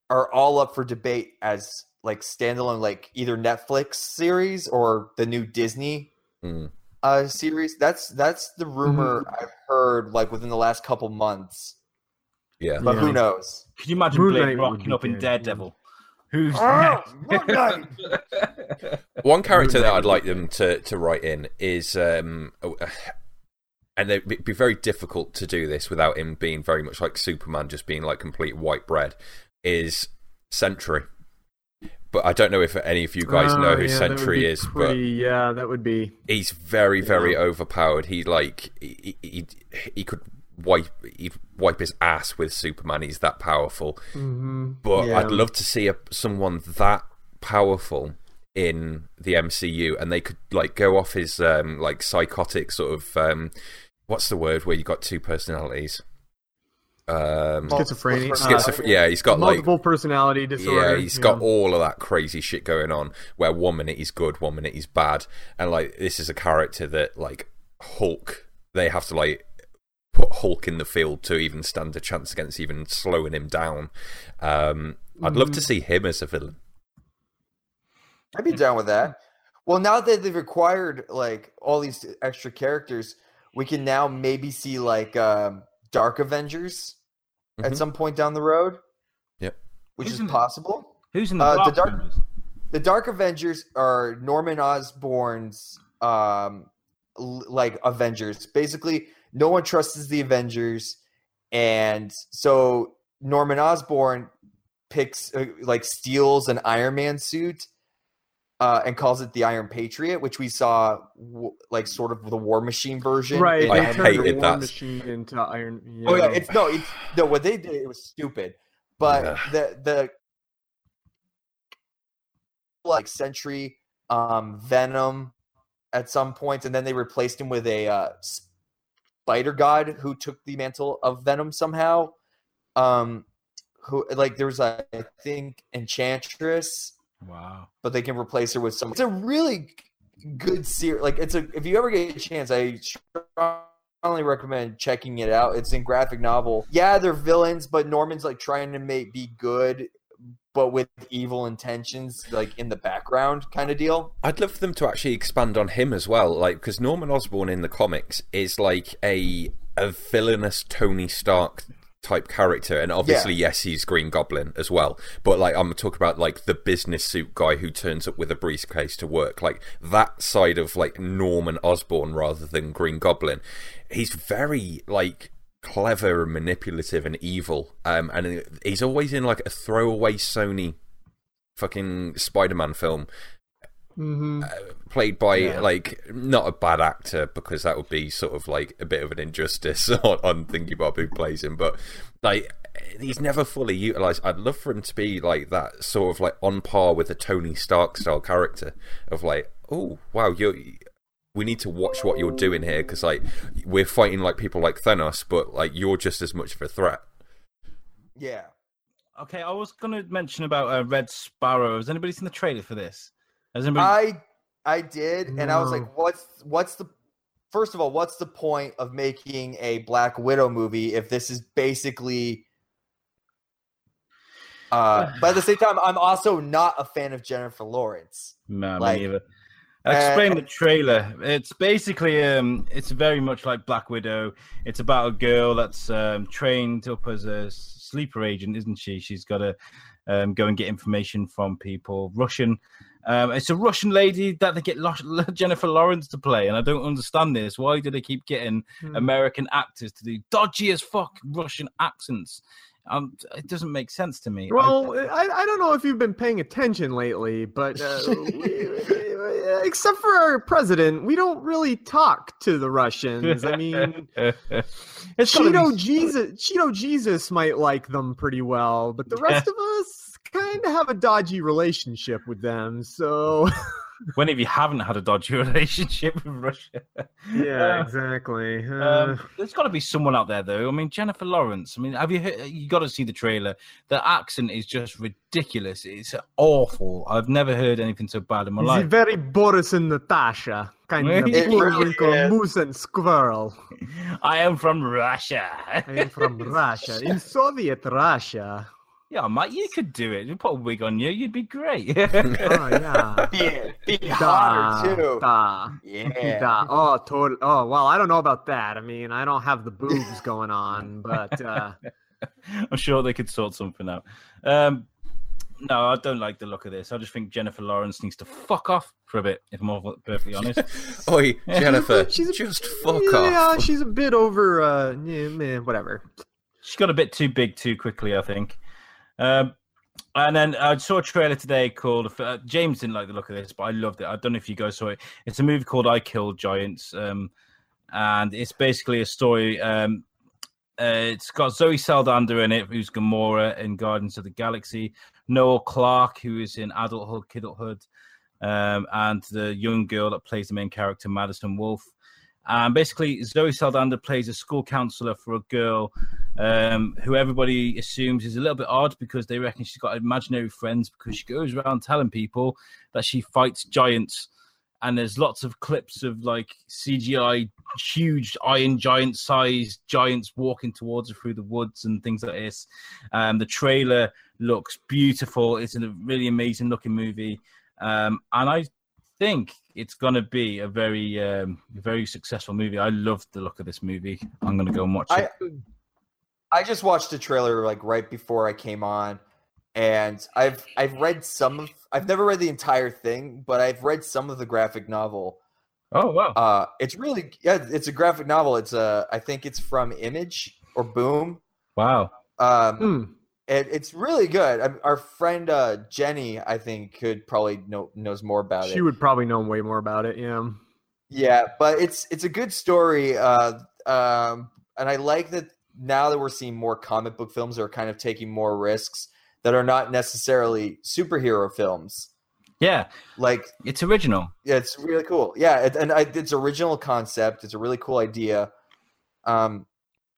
Speaker 10: are all up for debate as like standalone, like either Netflix series or the new Disney
Speaker 1: Mm.
Speaker 10: uh series. That's that's the rumor I've heard like within the last couple months.
Speaker 1: Yeah,
Speaker 10: But
Speaker 4: Yeah.
Speaker 10: who knows?
Speaker 2: Can you imagine
Speaker 4: Moon
Speaker 2: Blade
Speaker 4: Knight
Speaker 2: rocking up in Daredevil? Who's
Speaker 10: Ah, Moon Knight!
Speaker 1: One character that I'd like them to, to write in is, um, and it'd be very difficult to do this without him being very much like Superman, just being like complete white bread. Is Sentry, but I don't know if any of you guys
Speaker 4: Oh,
Speaker 1: know who
Speaker 4: yeah,
Speaker 1: Sentry is,
Speaker 4: pretty- yeah, that would be.
Speaker 1: he's very very overpowered. He like he, he he could wipe he'd wipe his ass with Superman. He's that powerful.
Speaker 4: hmm
Speaker 1: But
Speaker 4: Yeah.
Speaker 1: I'd love to see a, someone that powerful in the MCU, and they could like go off his um, like psychotic sort of um, what's the word where you got two personalities. Um,
Speaker 4: Schizophrenia.
Speaker 1: schizophr-
Speaker 4: uh,
Speaker 1: yeah, he's got like
Speaker 4: multiple personality disorder.
Speaker 1: yeah, he's got all of that crazy shit going on. Where one minute he's good, one minute he's bad, and like this is a character that like Hulk, they have to like put Hulk in the field to even stand a chance against even slowing him down. Um, I'd love to see him as a villain.
Speaker 10: I'd be down with that. Well, now that they've acquired like all these extra characters, we can now maybe see like um, Dark Avengers
Speaker 1: Mhm.
Speaker 10: at some point down the road.
Speaker 1: Yep.
Speaker 10: which
Speaker 2: Who's
Speaker 10: is
Speaker 2: in it?
Speaker 10: possible.
Speaker 2: Who's in the,
Speaker 10: Uh,
Speaker 2: Dark
Speaker 10: the Dark-
Speaker 2: Avengers?
Speaker 10: The Dark Avengers are Norman Osborn's um l- like Avengers. Basically, no one trusts the Avengers, and so Norman Osborn picks uh, like steals an Iron Man suit uh, and calls it the Iron Patriot, which we saw w- like sort of the War Machine version.
Speaker 4: Right,
Speaker 10: in
Speaker 1: I
Speaker 4: they turned
Speaker 1: hated
Speaker 4: the
Speaker 1: that.
Speaker 4: War Machine into Iron. Yeah.
Speaker 10: Oh yeah, it's no, it's no. What they did, it was stupid. But
Speaker 1: Yeah.
Speaker 10: the the like Sentry, um, Venom, at some point, and then they replaced him with a uh, Spider God who took the mantle of Venom somehow. Um, who like there was a, I think Enchantress,
Speaker 2: Wow.
Speaker 10: but they can replace her with some. It's a really good series. Like it's a if you ever get a chance, I strongly recommend checking it out. It's in graphic novel. Yeah, they're villains, but Norman's like trying to make be good, but with evil intentions, like in the background, kind of deal.
Speaker 1: I'd love for them to actually expand on him as well, like because Norman Osborn in the comics is like a a villainous Tony Stark type character, and obviously, yes, he's Green Goblin as well. But like, I'm talking about like the business suit guy who turns up with a briefcase to work, like that side of like Norman Osborn rather than Green Goblin. He's very like clever and manipulative and evil, um, and he's always in like a throwaway Sony fucking Spider-Man film
Speaker 4: hmm
Speaker 1: played by
Speaker 2: Yeah.
Speaker 1: like not a bad actor because that would be sort of like a bit of an injustice on, on Thingy Bob who plays him, but like he's never fully utilized. I'd love for him to be like that sort of like on par with a Tony Stark style character of like, oh wow, you're. We need to watch what you're doing here because like we're fighting like people like Thanos, but like you're just as much of a threat.
Speaker 10: Yeah.
Speaker 2: Okay, I was going to mention about uh, Red Sparrow. Has anybody seen the trailer for this? Has anybody?
Speaker 10: I I did, and I was like, "What's what's the first of all, what's the point of making a Black Widow movie if this is basically? Uh, but at the same time, I'm also not a fan of Jennifer Lawrence.
Speaker 2: No,
Speaker 10: Like,
Speaker 2: me neither. Explain
Speaker 10: uh,
Speaker 2: the trailer. It's basically um, it's very much like Black Widow. It's about a girl that's um, trained up as a sleeper agent, isn't she? She's got to um, go and get information from people. Russian. Um, it's a Russian lady that they get Jennifer Lawrence to play, and I don't understand this. Why do they keep getting
Speaker 4: Hmm.
Speaker 2: American actors to do dodgy as fuck Russian accents? Um, it doesn't make sense to me.
Speaker 4: Well, I, I don't know if you've been paying attention lately, but uh, we, except for our president, we don't really talk to the Russians. I mean,
Speaker 2: It's
Speaker 4: Cheeto
Speaker 2: be-
Speaker 4: Jesus, Cheeto Jesus might like them pretty well, but the rest of us kind of have a dodgy relationship with them. So
Speaker 2: when if you haven't had a dodgy relationship with Russia?
Speaker 4: yeah,
Speaker 2: Uh,
Speaker 4: exactly. Uh,
Speaker 2: Um, there's got to be someone out there, though. I mean, Jennifer Lawrence. I mean, have you heard, you got to see the trailer? The accent is just ridiculous. It's awful. I've never heard anything so bad in my
Speaker 4: He's
Speaker 2: life.
Speaker 4: very Boris and Natasha, kind of
Speaker 10: really
Speaker 4: moose and squirrel.
Speaker 2: I am from Russia.
Speaker 4: I am from Russia, in Soviet Russia.
Speaker 2: Yeah, mate, you could do it. You put a wig on you, you'd be great.
Speaker 4: Oh yeah.
Speaker 10: Be, be
Speaker 4: Da,
Speaker 10: hotter too.
Speaker 4: da,
Speaker 10: Yeah.
Speaker 4: da. Oh, total. Oh, well, I don't know about that. I mean, I don't have the boobs going on, but uh,
Speaker 2: I'm sure they could sort something out. Um, no, I don't like the look of this. I just think Jennifer Lawrence needs to fuck off for a bit, if I'm all perfectly honest.
Speaker 1: Oi, Jennifer,
Speaker 4: she's a-
Speaker 1: just fuck
Speaker 4: yeah,
Speaker 1: off.
Speaker 4: she's a bit over. Uh, yeah, meh, whatever.
Speaker 2: she got a bit too big too quickly, I think. Um, and then I saw a trailer today called uh, James didn't like the look of this, but I loved it. I don't know if you guys saw it. It's a movie called I Killed Giants, um, and it's basically a story. Um, uh, it's got Zoe Saldana in it, who's Gamora in Guardians of the Galaxy. Noel Clarke, who is in Adulthood, Kidulthood, um, and the young girl that plays the main character, Madison Wolfe. And basically, Zoe Saldana plays a school counselor for a girl um, who everybody assumes is a little bit odd because they reckon she's got imaginary friends because she goes around telling people that she fights giants. And there's lots of clips of like CGI, huge iron giant sized giants walking towards her through the woods and things like this. Um, the trailer looks beautiful. It's a really amazing looking movie. Um, and I think it's going to be a very, um, very successful movie. I love the look of this movie. I'm going to go and watch
Speaker 10: I
Speaker 2: it.
Speaker 10: I just watched the trailer like right before I came on, and I've I've read some of I've never read the entire thing, but I've read some of the graphic novel.
Speaker 2: Oh wow!
Speaker 10: Uh, it's really yeah, it's a graphic novel. It's a I think it's from Image or Boom.
Speaker 2: Wow.
Speaker 10: Um,
Speaker 4: Hmm.
Speaker 10: It, it's really good. I, our friend uh, Jenny, I think, could probably know knows more about
Speaker 4: She
Speaker 10: it.
Speaker 4: She would probably know way more about it. Yeah.
Speaker 10: Yeah, but it's it's a good story, uh, um, and I like that now that we're seeing more comic book films that are kind of taking more risks that are not necessarily superhero films.
Speaker 2: Yeah,
Speaker 10: Like
Speaker 2: it's original.
Speaker 10: yeah, it's really cool. Yeah, it, and I, it's original concept. It's a really cool idea. Um,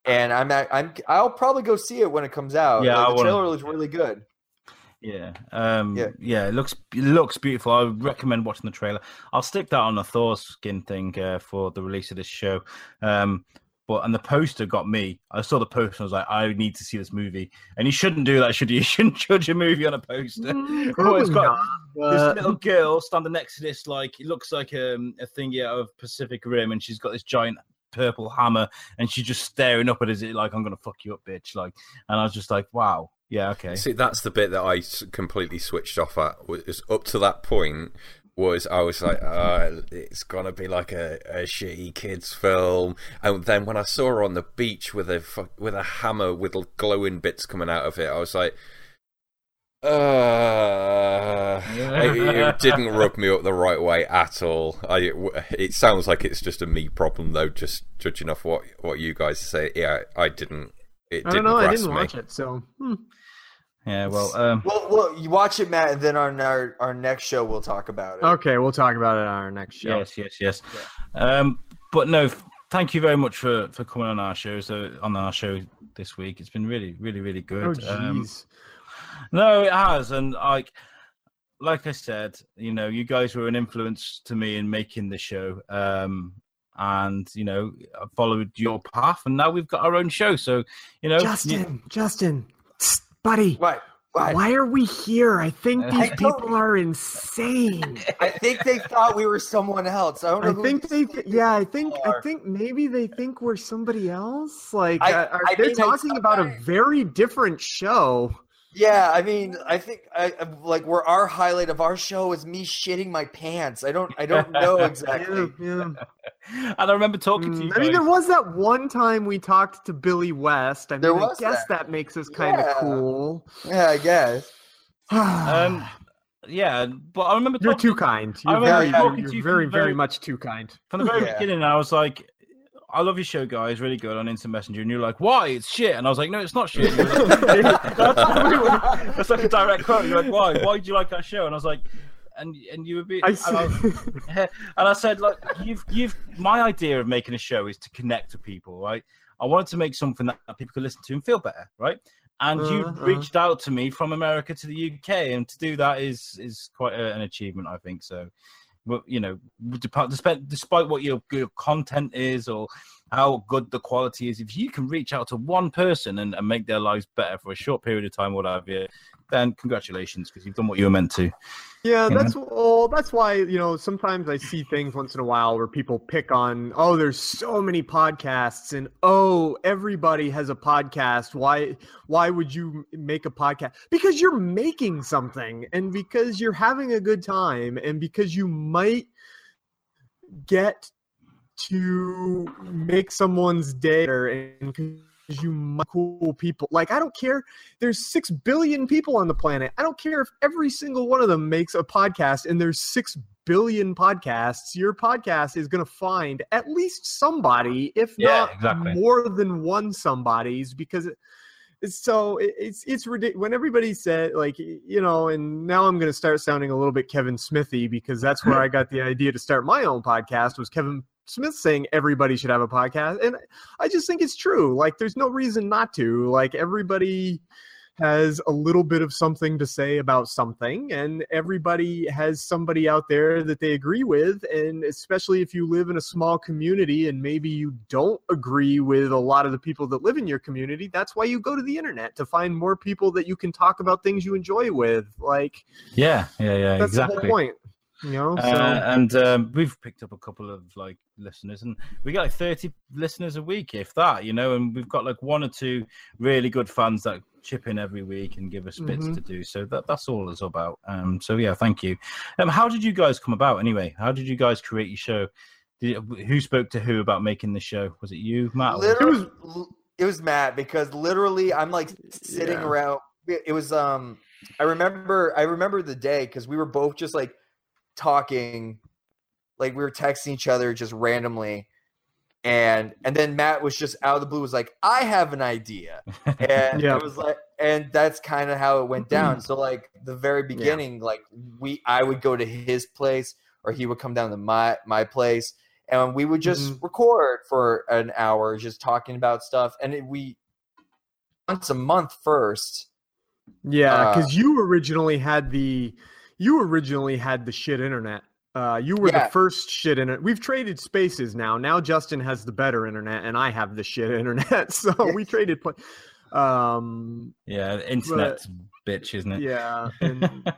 Speaker 10: and I'm at, I'm I'll probably go see it when it comes out.
Speaker 2: Yeah,
Speaker 10: Like, the
Speaker 2: wanna-
Speaker 10: trailer looks really good.
Speaker 2: Yeah. Um,
Speaker 10: Yeah.
Speaker 2: yeah. It looks it looks beautiful. I would recommend watching the trailer. I'll stick that on the Thors-Kin thing uh, for the release of this show. Um, but and the poster got me. I saw the poster and I was like, I need to see this movie. And you shouldn't do that, should you? You shouldn't judge a movie on a poster.
Speaker 4: Mm,
Speaker 2: Well, it's got
Speaker 4: probably
Speaker 2: this little girl standing next to this, like it looks like um, a thingy out of Pacific Rim, and she's got this giant purple hammer, and she's just staring up at us, like I'm gonna fuck you up, bitch. Like, and I was just like, wow, yeah, okay.
Speaker 1: See, that's the bit that I completely switched off at. Was up to that point was I was like, uh, it's gonna be like a, a shitty kids film, and then when I saw her on the beach with a with a hammer with glowing bits coming out of it, I was like. Uh, it, it didn't rub me up the right way at all. I, it sounds like it's just a me problem though. Just judging off what what you guys say, yeah, I didn't. It
Speaker 4: I
Speaker 1: didn't
Speaker 4: don't know. I didn't
Speaker 1: me.
Speaker 4: watch it, so hmm.
Speaker 2: Yeah, well, um,
Speaker 10: Well, well, you watch it, Matt, and then on our our next show we'll talk about it.
Speaker 4: okay. We'll talk about it on our next show.
Speaker 2: yes, yes, yes. Um, but no, thank you very much for for coming on our show. So on our show this week, it's been really, really, really
Speaker 4: Oh,
Speaker 2: good. Um,
Speaker 4: jeez.
Speaker 2: No, it has, and like, like I said, you know, you guys were an influence to me in making the show, um, and you know I followed your path, and now we've got our own show. So you know,
Speaker 4: Justin, Justin, Tsk, buddy,
Speaker 10: What?
Speaker 4: why are we here? I think these
Speaker 10: don't-
Speaker 4: people are insane.
Speaker 10: I think they thought we were someone else. I don't know.
Speaker 4: I
Speaker 10: who
Speaker 4: think they,
Speaker 10: people
Speaker 4: yeah, I think, I think maybe they think we're somebody else. Like,
Speaker 10: I-
Speaker 4: uh, are,
Speaker 10: I
Speaker 4: they're talking about a very different show.
Speaker 10: Yeah, I mean, I think I I- like where our highlight of our show is me shitting my pants. I don't, I don't know exactly.
Speaker 4: Yeah,
Speaker 2: and I remember talking to you.
Speaker 4: Mm, I mean, there was that one time we talked to Billy West. I mean,
Speaker 10: There
Speaker 4: I guess
Speaker 10: that.
Speaker 4: that. makes us kind of
Speaker 10: Yeah.
Speaker 4: cool.
Speaker 10: Yeah, I guess.
Speaker 2: um, yeah, but I remember
Speaker 4: you're too kind.
Speaker 2: I
Speaker 4: You're
Speaker 2: remember
Speaker 4: very,
Speaker 2: talking
Speaker 4: you're
Speaker 2: to you
Speaker 4: very, very
Speaker 2: very-
Speaker 4: much too kind.
Speaker 2: from the very
Speaker 10: Yeah.
Speaker 2: beginning. I was like. I love your show, guys. Really good on Instant Messenger. And you're like, why? It's shit. And I was like, no, it's not shit. Like- that's, that's like a direct quote. You're like, why? Why do you like our show? And I was like, and and you would be.
Speaker 4: I
Speaker 2: and. I, and I said, like, you've you've my idea of making a show is to connect to people, right? I wanted to make something that people could listen to and feel better, right? And you
Speaker 4: Uh-huh,
Speaker 2: reached out to me from America to the UK, and to do that is is quite a, an achievement, I think. So, you know, despite despite, what your, your content is or how good the quality is, if you can reach out to one person and, and make their lives better for a short period of time, what have you, then congratulations because you've done what you were meant to.
Speaker 4: Yeah,
Speaker 2: know?
Speaker 4: that's well, that's why you know sometimes I see things once in a while where people pick on, oh, there's so many podcasts, and oh, everybody has a podcast. Why, why would you make a podcast? Because you're making something, and because you're having a good time, and because you might get to make someone's day and you cool people. Like I don't care there's six billion people on the planet. I don't care if every single one of them makes a podcast and there's six billion podcasts. Your podcast is going to find at least somebody, if
Speaker 2: Yeah,
Speaker 4: not
Speaker 2: exactly.
Speaker 4: more than one somebody's, because it, it's so it's it's ridiculous when everybody said like you know and now i'm going to start sounding a little bit kevin smithy because that's where i got the idea to start my own podcast was kevin smith saying everybody should have a podcast and i just think it's true like there's no reason not to like everybody has a little bit of something to say about something and everybody has somebody out there that they agree with and especially if you live in a small community and maybe you don't agree with a lot of the people that live in your community that's why you go to the internet to find more people that you can talk about things you enjoy with like
Speaker 2: Yeah, yeah, yeah,
Speaker 4: that's
Speaker 2: exactly.
Speaker 4: the whole point you know so
Speaker 2: Uh, and um, we've picked up a couple of like listeners, and we get like thirty listeners a week, if that, you know. And we've got like one or two really good fans that chip in every week and give us bits
Speaker 4: Mhm.
Speaker 2: to do. So that that's all it's about. Um, so yeah, thank you. Um, how did you guys come about anyway? How did you guys create your show? Did, who spoke to who about making the show? Was it you, Matt? or-
Speaker 10: Literally, it was Matt because literally I'm like sitting
Speaker 4: Yeah.
Speaker 10: around. It was um. I remember. I remember the day because we were both just like talking, like we were texting each other just randomly, and and then Matt was just out of the blue was like, "I have an idea," and
Speaker 4: Yeah.
Speaker 10: it was like, and that's kind of how it went down. So like the very beginning, like we, I would go to his place or he would come down to my my place, and we would just
Speaker 4: Mhm.
Speaker 10: record for an hour, just talking about stuff, and it, we once a month first.
Speaker 4: Yeah,
Speaker 10: Uh,
Speaker 4: because you originally had the you originally had the shit internet. Uh, you were
Speaker 10: Yeah.
Speaker 4: the first shit internet. We've traded spaces now. Now Justin has the better internet, and I have the shit internet. So we traded. Pla- um,
Speaker 2: yeah, internet's bitch, isn't it?
Speaker 4: yeah. And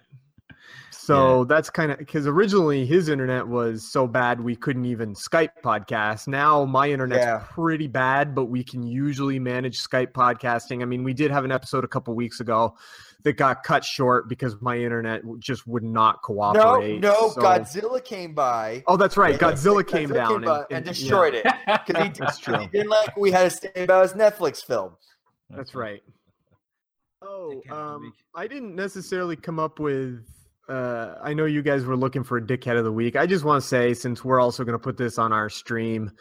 Speaker 4: so that's kind of because originally his internet was so bad we couldn't even Skype podcast. Now my internet's
Speaker 10: Yeah.
Speaker 4: pretty bad, but we can usually manage Skype podcasting. I mean, we did have an episode a couple weeks ago that got cut short because my internet just would not cooperate.
Speaker 10: no,
Speaker 4: so-
Speaker 10: Godzilla came by.
Speaker 4: Oh, that's right.
Speaker 10: Yeah,
Speaker 4: Godzilla came
Speaker 10: Godzilla
Speaker 4: down
Speaker 10: by
Speaker 4: and,
Speaker 10: and
Speaker 4: and- yeah,
Speaker 10: destroyed it because he,
Speaker 4: That's true.
Speaker 10: he didn't like we had to say about his Netflix film.
Speaker 4: That's right. Oh,
Speaker 2: Dickhead of the
Speaker 4: um. I didn't necessarily come up with. Uh, I know you guys were looking for a dickhead of the week. I just want to say, since we're also going to put this on our stream,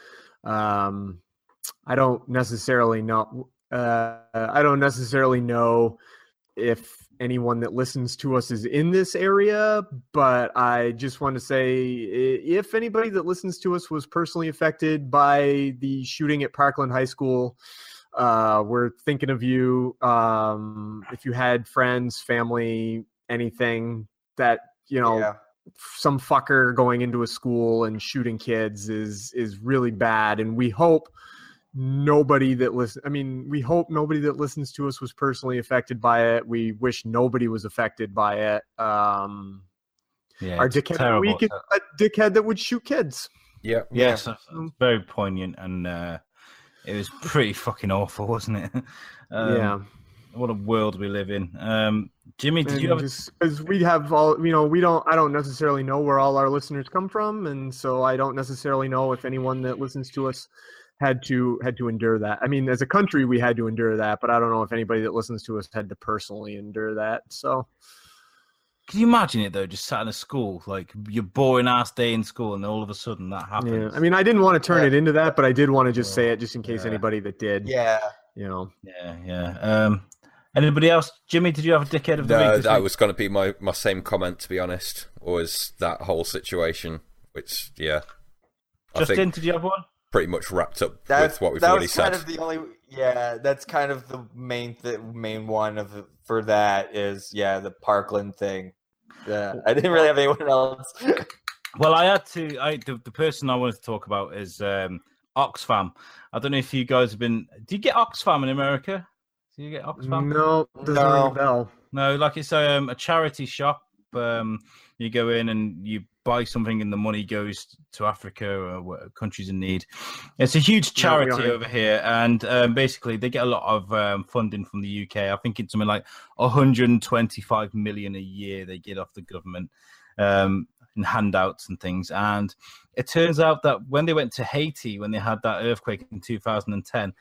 Speaker 4: um, I don't necessarily know. Uh, I don't necessarily know if anyone that listens to us is in this area, but I just want to say if anybody that listens to us was personally affected by the shooting at Parkland High School, uh, we're thinking of you. Um, if you had friends, family, anything that you know
Speaker 10: yeah.
Speaker 4: some fucker going into a school and shooting kids is is really bad and we hope nobody that listen i mean we hope nobody that listens to us was personally affected by it we wish nobody was affected by it um
Speaker 2: Yeah,
Speaker 4: our
Speaker 2: it's
Speaker 4: dickhead
Speaker 2: terrible.
Speaker 4: week is a dickhead that would shoot kids
Speaker 1: Yeah.
Speaker 2: Yes, that's very poignant, and uh, it was pretty fucking awful, wasn't it? Um,
Speaker 4: yeah
Speaker 2: What a world we live in. Um, Jimmy, did you have? a-
Speaker 4: because we have all you know we don't i don't necessarily know where all our listeners come from and so i don't necessarily know if anyone that listens to us had to had to endure that i mean as a country we had to endure that but i don't know if anybody that listens to us had to personally endure that so
Speaker 2: Can you imagine it though? Just sat in a school, like your boring ass day in school, and all of a sudden that happens.
Speaker 4: yeah i mean i didn't want to turn it into that but i did want to just say it just in case
Speaker 2: Yeah.
Speaker 4: anybody that did
Speaker 10: Yeah.
Speaker 4: you know
Speaker 2: yeah, yeah. Um, anybody else? Jimmy, did you have a dickhead of the
Speaker 1: No,
Speaker 2: week? this
Speaker 1: that
Speaker 2: week?
Speaker 1: was going to be my, my same comment, to be honest, was that whole situation, which, yeah, I
Speaker 2: Justin,
Speaker 1: think
Speaker 2: did you have one?
Speaker 1: Pretty much wrapped up
Speaker 10: That,
Speaker 1: with what we've
Speaker 10: that
Speaker 1: already
Speaker 10: was kind
Speaker 1: said.
Speaker 10: of the only yeah that's kind of the main the main one of for that is yeah the parkland thing yeah i didn't really have anyone else
Speaker 2: Well, I had to. I the, the person I wanted to talk about is um, Oxfam. I don't know if you guys have been. Do you get Oxfam in America? Do you get Oxfam?
Speaker 4: no doesn't ring
Speaker 10: No.
Speaker 4: a bell
Speaker 2: No, like it's um, a charity shop. Um, you go in and you buy something, and the money goes to Africa or countries in need. It's a huge charity
Speaker 4: are.
Speaker 2: over here, and um, basically they get a lot of um, funding from the UK. I think it's something like 125 million a year they get off the government um, in handouts and things. And it turns out that when they went to Haiti, when they had that earthquake in 2010.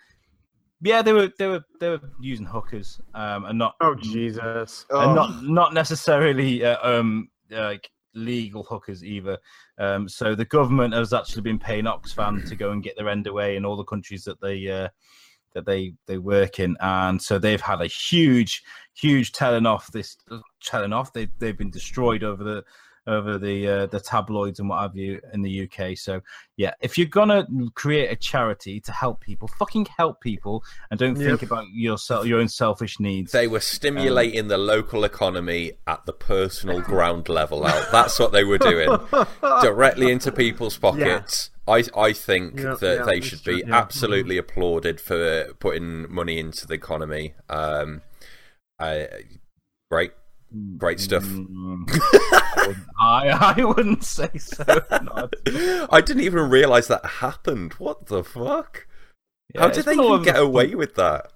Speaker 2: Yeah, they were they were they were using hookers um, and not
Speaker 4: oh jesus
Speaker 2: and not not necessarily uh, um like legal hookers either. Um, so the government has actually been paying Oxfam to go and get their end away in all the countries that they uh, that they they work in, and so they've had a huge, huge telling off. This telling off. They they've been destroyed over the over the uh, the tabloids and what have you in the UK. So yeah, if you're gonna create a charity to help people, fucking help people, and don't think
Speaker 1: Yep.
Speaker 2: about yourself your own selfish needs.
Speaker 1: They were stimulating the local economy at the personal ground level out. That's what they were doing. Directly into people's pockets. I I think
Speaker 4: Yeah,
Speaker 1: that
Speaker 4: yeah,
Speaker 1: they
Speaker 4: it's
Speaker 1: should
Speaker 4: true,
Speaker 1: be
Speaker 4: yeah.
Speaker 1: absolutely applauded for putting money into the economy. Um, I, great, great stuff.
Speaker 2: I I wouldn't say so.
Speaker 1: I didn't even realize that happened. What the fuck?
Speaker 2: Yeah,
Speaker 1: How did they even get
Speaker 2: the-
Speaker 1: away with that?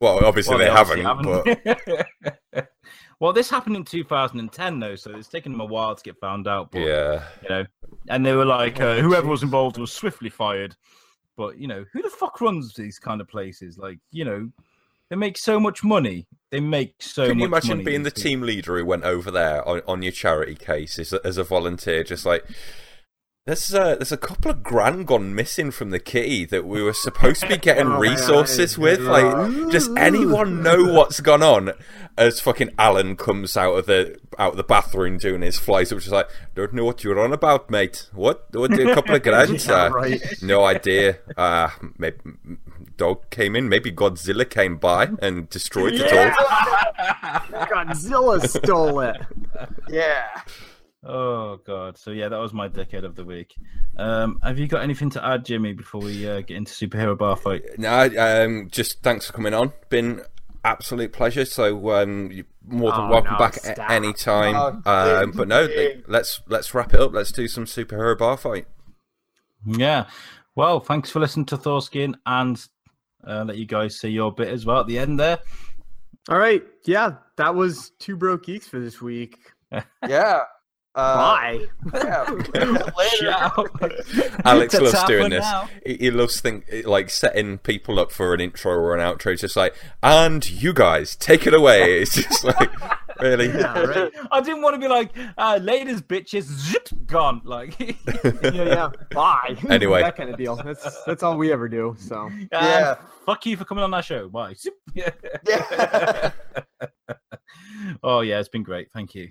Speaker 1: Well, obviously
Speaker 2: Well,
Speaker 1: they,
Speaker 2: obviously
Speaker 1: haven't,
Speaker 2: haven't. well, this happened in 2010 though, so it's taken them a while to get found out. But,
Speaker 1: Yeah.
Speaker 2: you know, and they were like, uh, whoever was involved was swiftly fired. But you know, who the fuck runs these kind of places? Like, you know, they make so much money. They make so. Much money.
Speaker 1: Can you
Speaker 2: much
Speaker 1: imagine
Speaker 2: money,
Speaker 1: being the team leader who went over there on, on your charity case as as a volunteer, just like there's a, there's a couple of grand gone missing from the kitty that we were supposed to be getting
Speaker 4: Oh,
Speaker 1: resources
Speaker 4: I-
Speaker 1: with.
Speaker 4: yeah.
Speaker 1: Like, does anyone know what's gone on? As fucking Alan comes out of the out of the bathroom doing his flies, which is like, don't know what you're on about, mate. What? What? A couple of grand?
Speaker 4: Yeah,
Speaker 1: Uh,
Speaker 4: right.
Speaker 1: No idea. Uh, maybe dog came in. Maybe Godzilla came by and destroyed it all.
Speaker 4: Godzilla stole it.
Speaker 10: yeah
Speaker 2: Oh god. So yeah, that was my decade of the week. Um, have you got anything to add, Jimmy, before we uh, get into superhero bar fight?
Speaker 1: No, um, just thanks for coming on. Been absolute pleasure. So um, you're more than
Speaker 2: Oh,
Speaker 1: welcome
Speaker 2: no,
Speaker 1: back at any time.
Speaker 2: Oh,
Speaker 1: um, but no, let's let's wrap it up. Let's do some superhero bar fight.
Speaker 2: Yeah. Well, thanks for listening to Thors-Kin and uh, let you guys see your bit as well at the end there.
Speaker 4: All right. Yeah, that was two broke geeks for this week.
Speaker 10: yeah uh,
Speaker 4: Bye.
Speaker 10: yeah later
Speaker 1: Alex
Speaker 2: That's
Speaker 1: loves doing this. He, he loves think like setting people up for an intro or an outro. It's just like, and you guys take it away. It's just like, really.
Speaker 2: I didn't want to be like, uh, ladies, bitches, zip, gone. Like,
Speaker 4: yeah, yeah. Bye.
Speaker 1: Anyway.
Speaker 4: that kind of deal. That's that's all we ever do. So
Speaker 2: yeah. Fuck you for coming on that show. Bye. Yeah. oh yeah, it's been great. Thank you.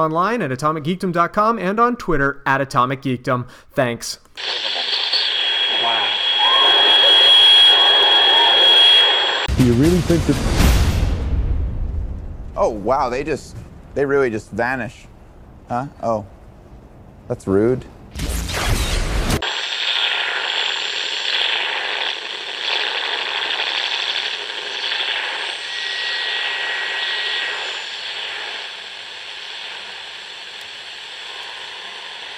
Speaker 4: online at atomicgeekdom.com and on Twitter at Atomic Geekdom. Thanks.
Speaker 11: Do you really think that?
Speaker 12: Oh wow, they just they really just vanish. Huh? Oh. That's rude.